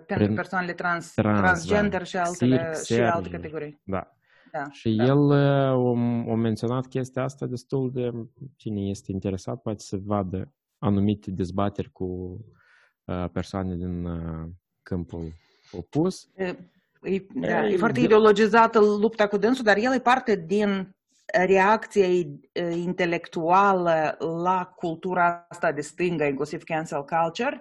pentru pren- persoanele trans, trans, transgender da. și, altele, Xir, și alte xer, categorii. Da. Da, Și da. el uh, a menționat chestia asta destul de, cine este interesat poate să vadă anumite dezbateri cu uh, persoane din uh, câmpul opus. E, e, da, Ei, e foarte de- ideologizată lupta cu dânsul, dar el e parte din reacția e, intelectuală la cultura asta de stânga, inclusiv cancel culture,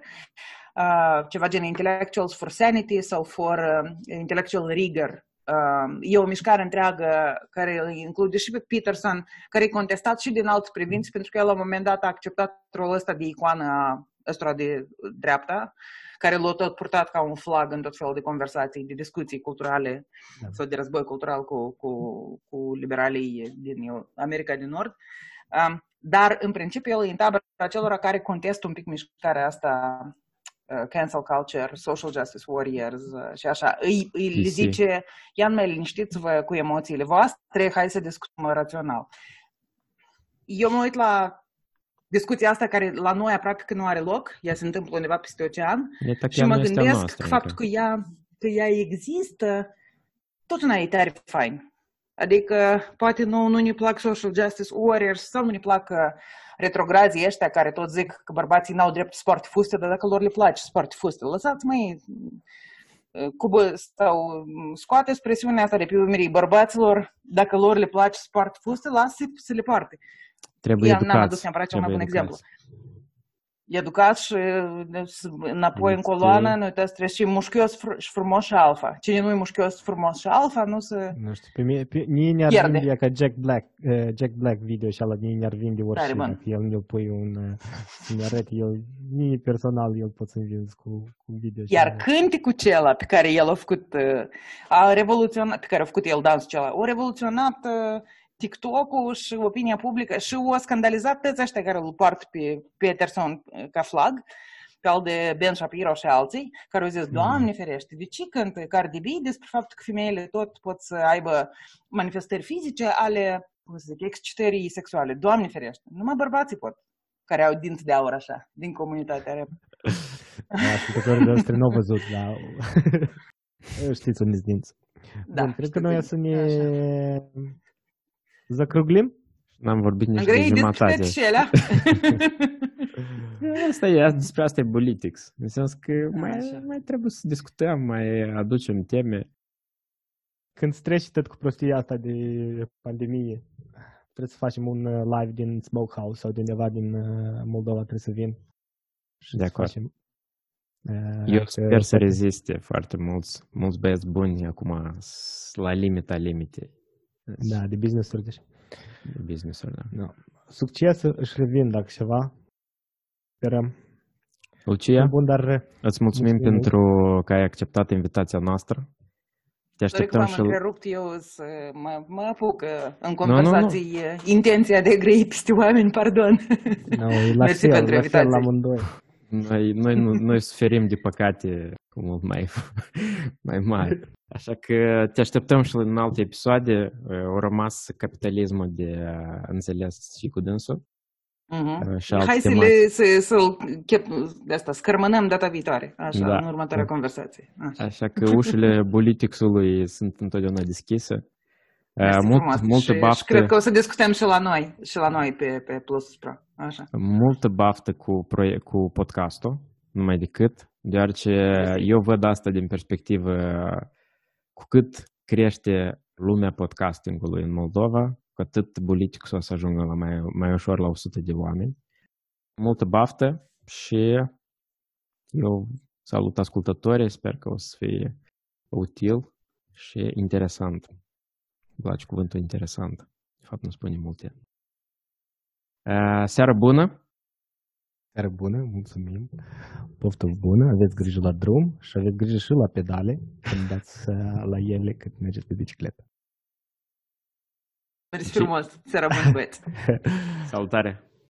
uh, ceva gen intellectuals for sanity sau for uh, intellectual rigor. Uh, e o mișcare întreagă care îi include și pe Peterson, care e contestat și din alte privinți, pentru că el la un moment dat a acceptat rolul ăsta de icoană a ăstora de dreapta, care l-a tot purtat ca un flag în tot felul de conversații, de discuții culturale Da. sau de război cultural cu, cu, cu liberalii din America de Nord. Um, dar, în principiu, el e în tabăra acelora care contestă un pic mișcarea asta uh, cancel culture, social justice warriors uh, și așa. Îi, îi le PC. zice, ia mai liniștiți-vă cu emoțiile voastre, hai să discutăm rațional. Eu mă uit la discuția asta care la noi aproape că nu are loc, ea se întâmplă undeva peste ocean, E tak și ea mă nu este a gândesc noastră că faptul încă. că ea, că ea există, tot una e tare fain. Adică poate nu, nu ne plac social justice warriors sau nu ne plac uh, retrograzii ăștia care tot zic că bărbații n-au drept sport fuste, dar dacă lor le place sport fuste, lăsați mai cubă sau mm, scoateți presiunea asta de pe umerii bărbaților, dacă lor le place sport fuste, lasă să le poarte. Trebuie Eu n-am educați. adus neapărat cel mai bun trebuie exemplu. educați. educat și deci, înapoi în coloană, noi trebuie să treci și mușchios fr- și frumos și alfa. Cine nu e mușchios, frumos și alfa, nu se... Nu știu, pe mine, pe, mie ne-ar Pierde. vinde ca Jack Black, uh, Jack Black video și ala mie ne-ar vinde orice, Tare bun. dacă el ne pui un, uh, să-mi arăt, el, mie personal, el pot să-mi vinzi cu, cu un video. și Iar ala. cânticul cela pe care el a făcut, uh, a revoluționat, pe care a făcut el dansul cela, a revoluționat uh, TikTok-ul și opinia publică și a scandalizat toți ăștia care îl poartă pe Peterson uh, ca flag, pe al de Ben Shapiro și alții, care au zis, Doamne ferește, de ce cântă Cardi B despre faptul că femeile tot pot să aibă manifestări fizice ale, cum să zic, excitării sexuale. Doamne ferește, numai bărbații pot, care au dinți de aur așa, din comunitatea rap. Da, ascultătorii noștri nu au văzut, dar știți unde dinți. Da, Bun, cred că știu noi că- să ne așa. Zacruglim. N-am vorbit nici Am de grăit despre jumătate. toate cele. Asta e, despre asta e politics. În sens că mai, Așa. mai trebuie să discutăm, mai aducem teme. Când se trece tot cu prostia asta de pandemie, trebuie să facem un uh, live din Smokehouse sau de undeva din uh, Moldova trebuie să vin. Și De să acord. facem, uh, Eu că sper să poate- reziste foarte mulți, mulți băieți buni acum s- la limita limitei. Da, de business-uri. Deci. Business-uri, da. Da. Succes își revin dacă ceva. Sperăm. Lucia, Bun, dar uh, îți mulțumim mulțumim pentru că ai acceptat invitația noastră. Te Doar că așteptăm m-am și... întrerupt eu să mă, mă apuc uh, în nu, conversații uh, intenția de a grei peste oameni, pardon. no, e la Mersi fel, pentru la fel la invitație. amândoi. Noi, noi, nu, noi suferim de păcate cu mult mai, mai mari. Așa că te așteptăm și în alte episoade. Au rămas capitalismul de uh, înțeles și cu dânsul. Mhm. Și alte Hai să tematici. le să, să, de asta, scărmănăm data viitoare, așa, Da. în următoarea Da. conversație. Așa. Așa că ușile politicului sunt întotdeauna deschise. Uh, Mersi Mult, frumos. multă și, și baftă, cred că o să discutăm și la noi, și la noi pe, pe Plus Pro. Așa. multă baftă cu, proie- cu podcastul, numai decât, deoarece eu văd asta din perspectivă cu cât crește lumea podcastingului în Moldova, cu atât politicul o să ajungă la mai, mai ușor la 100 de oameni. Multă baftă și eu salut ascultătorii, sper că o să fie util și interesant. Îmi place cuvântul interesant. De fapt, nu spune multe. Uh, Seară bună! Seară bună, mulțumim. Poftă bună, aveți grijă la drum și aveți grijă și la pedale când dați uh, la ele cât mergeți pe bicicletă. Mersi frumos. Seara bună, băieți. Salutare!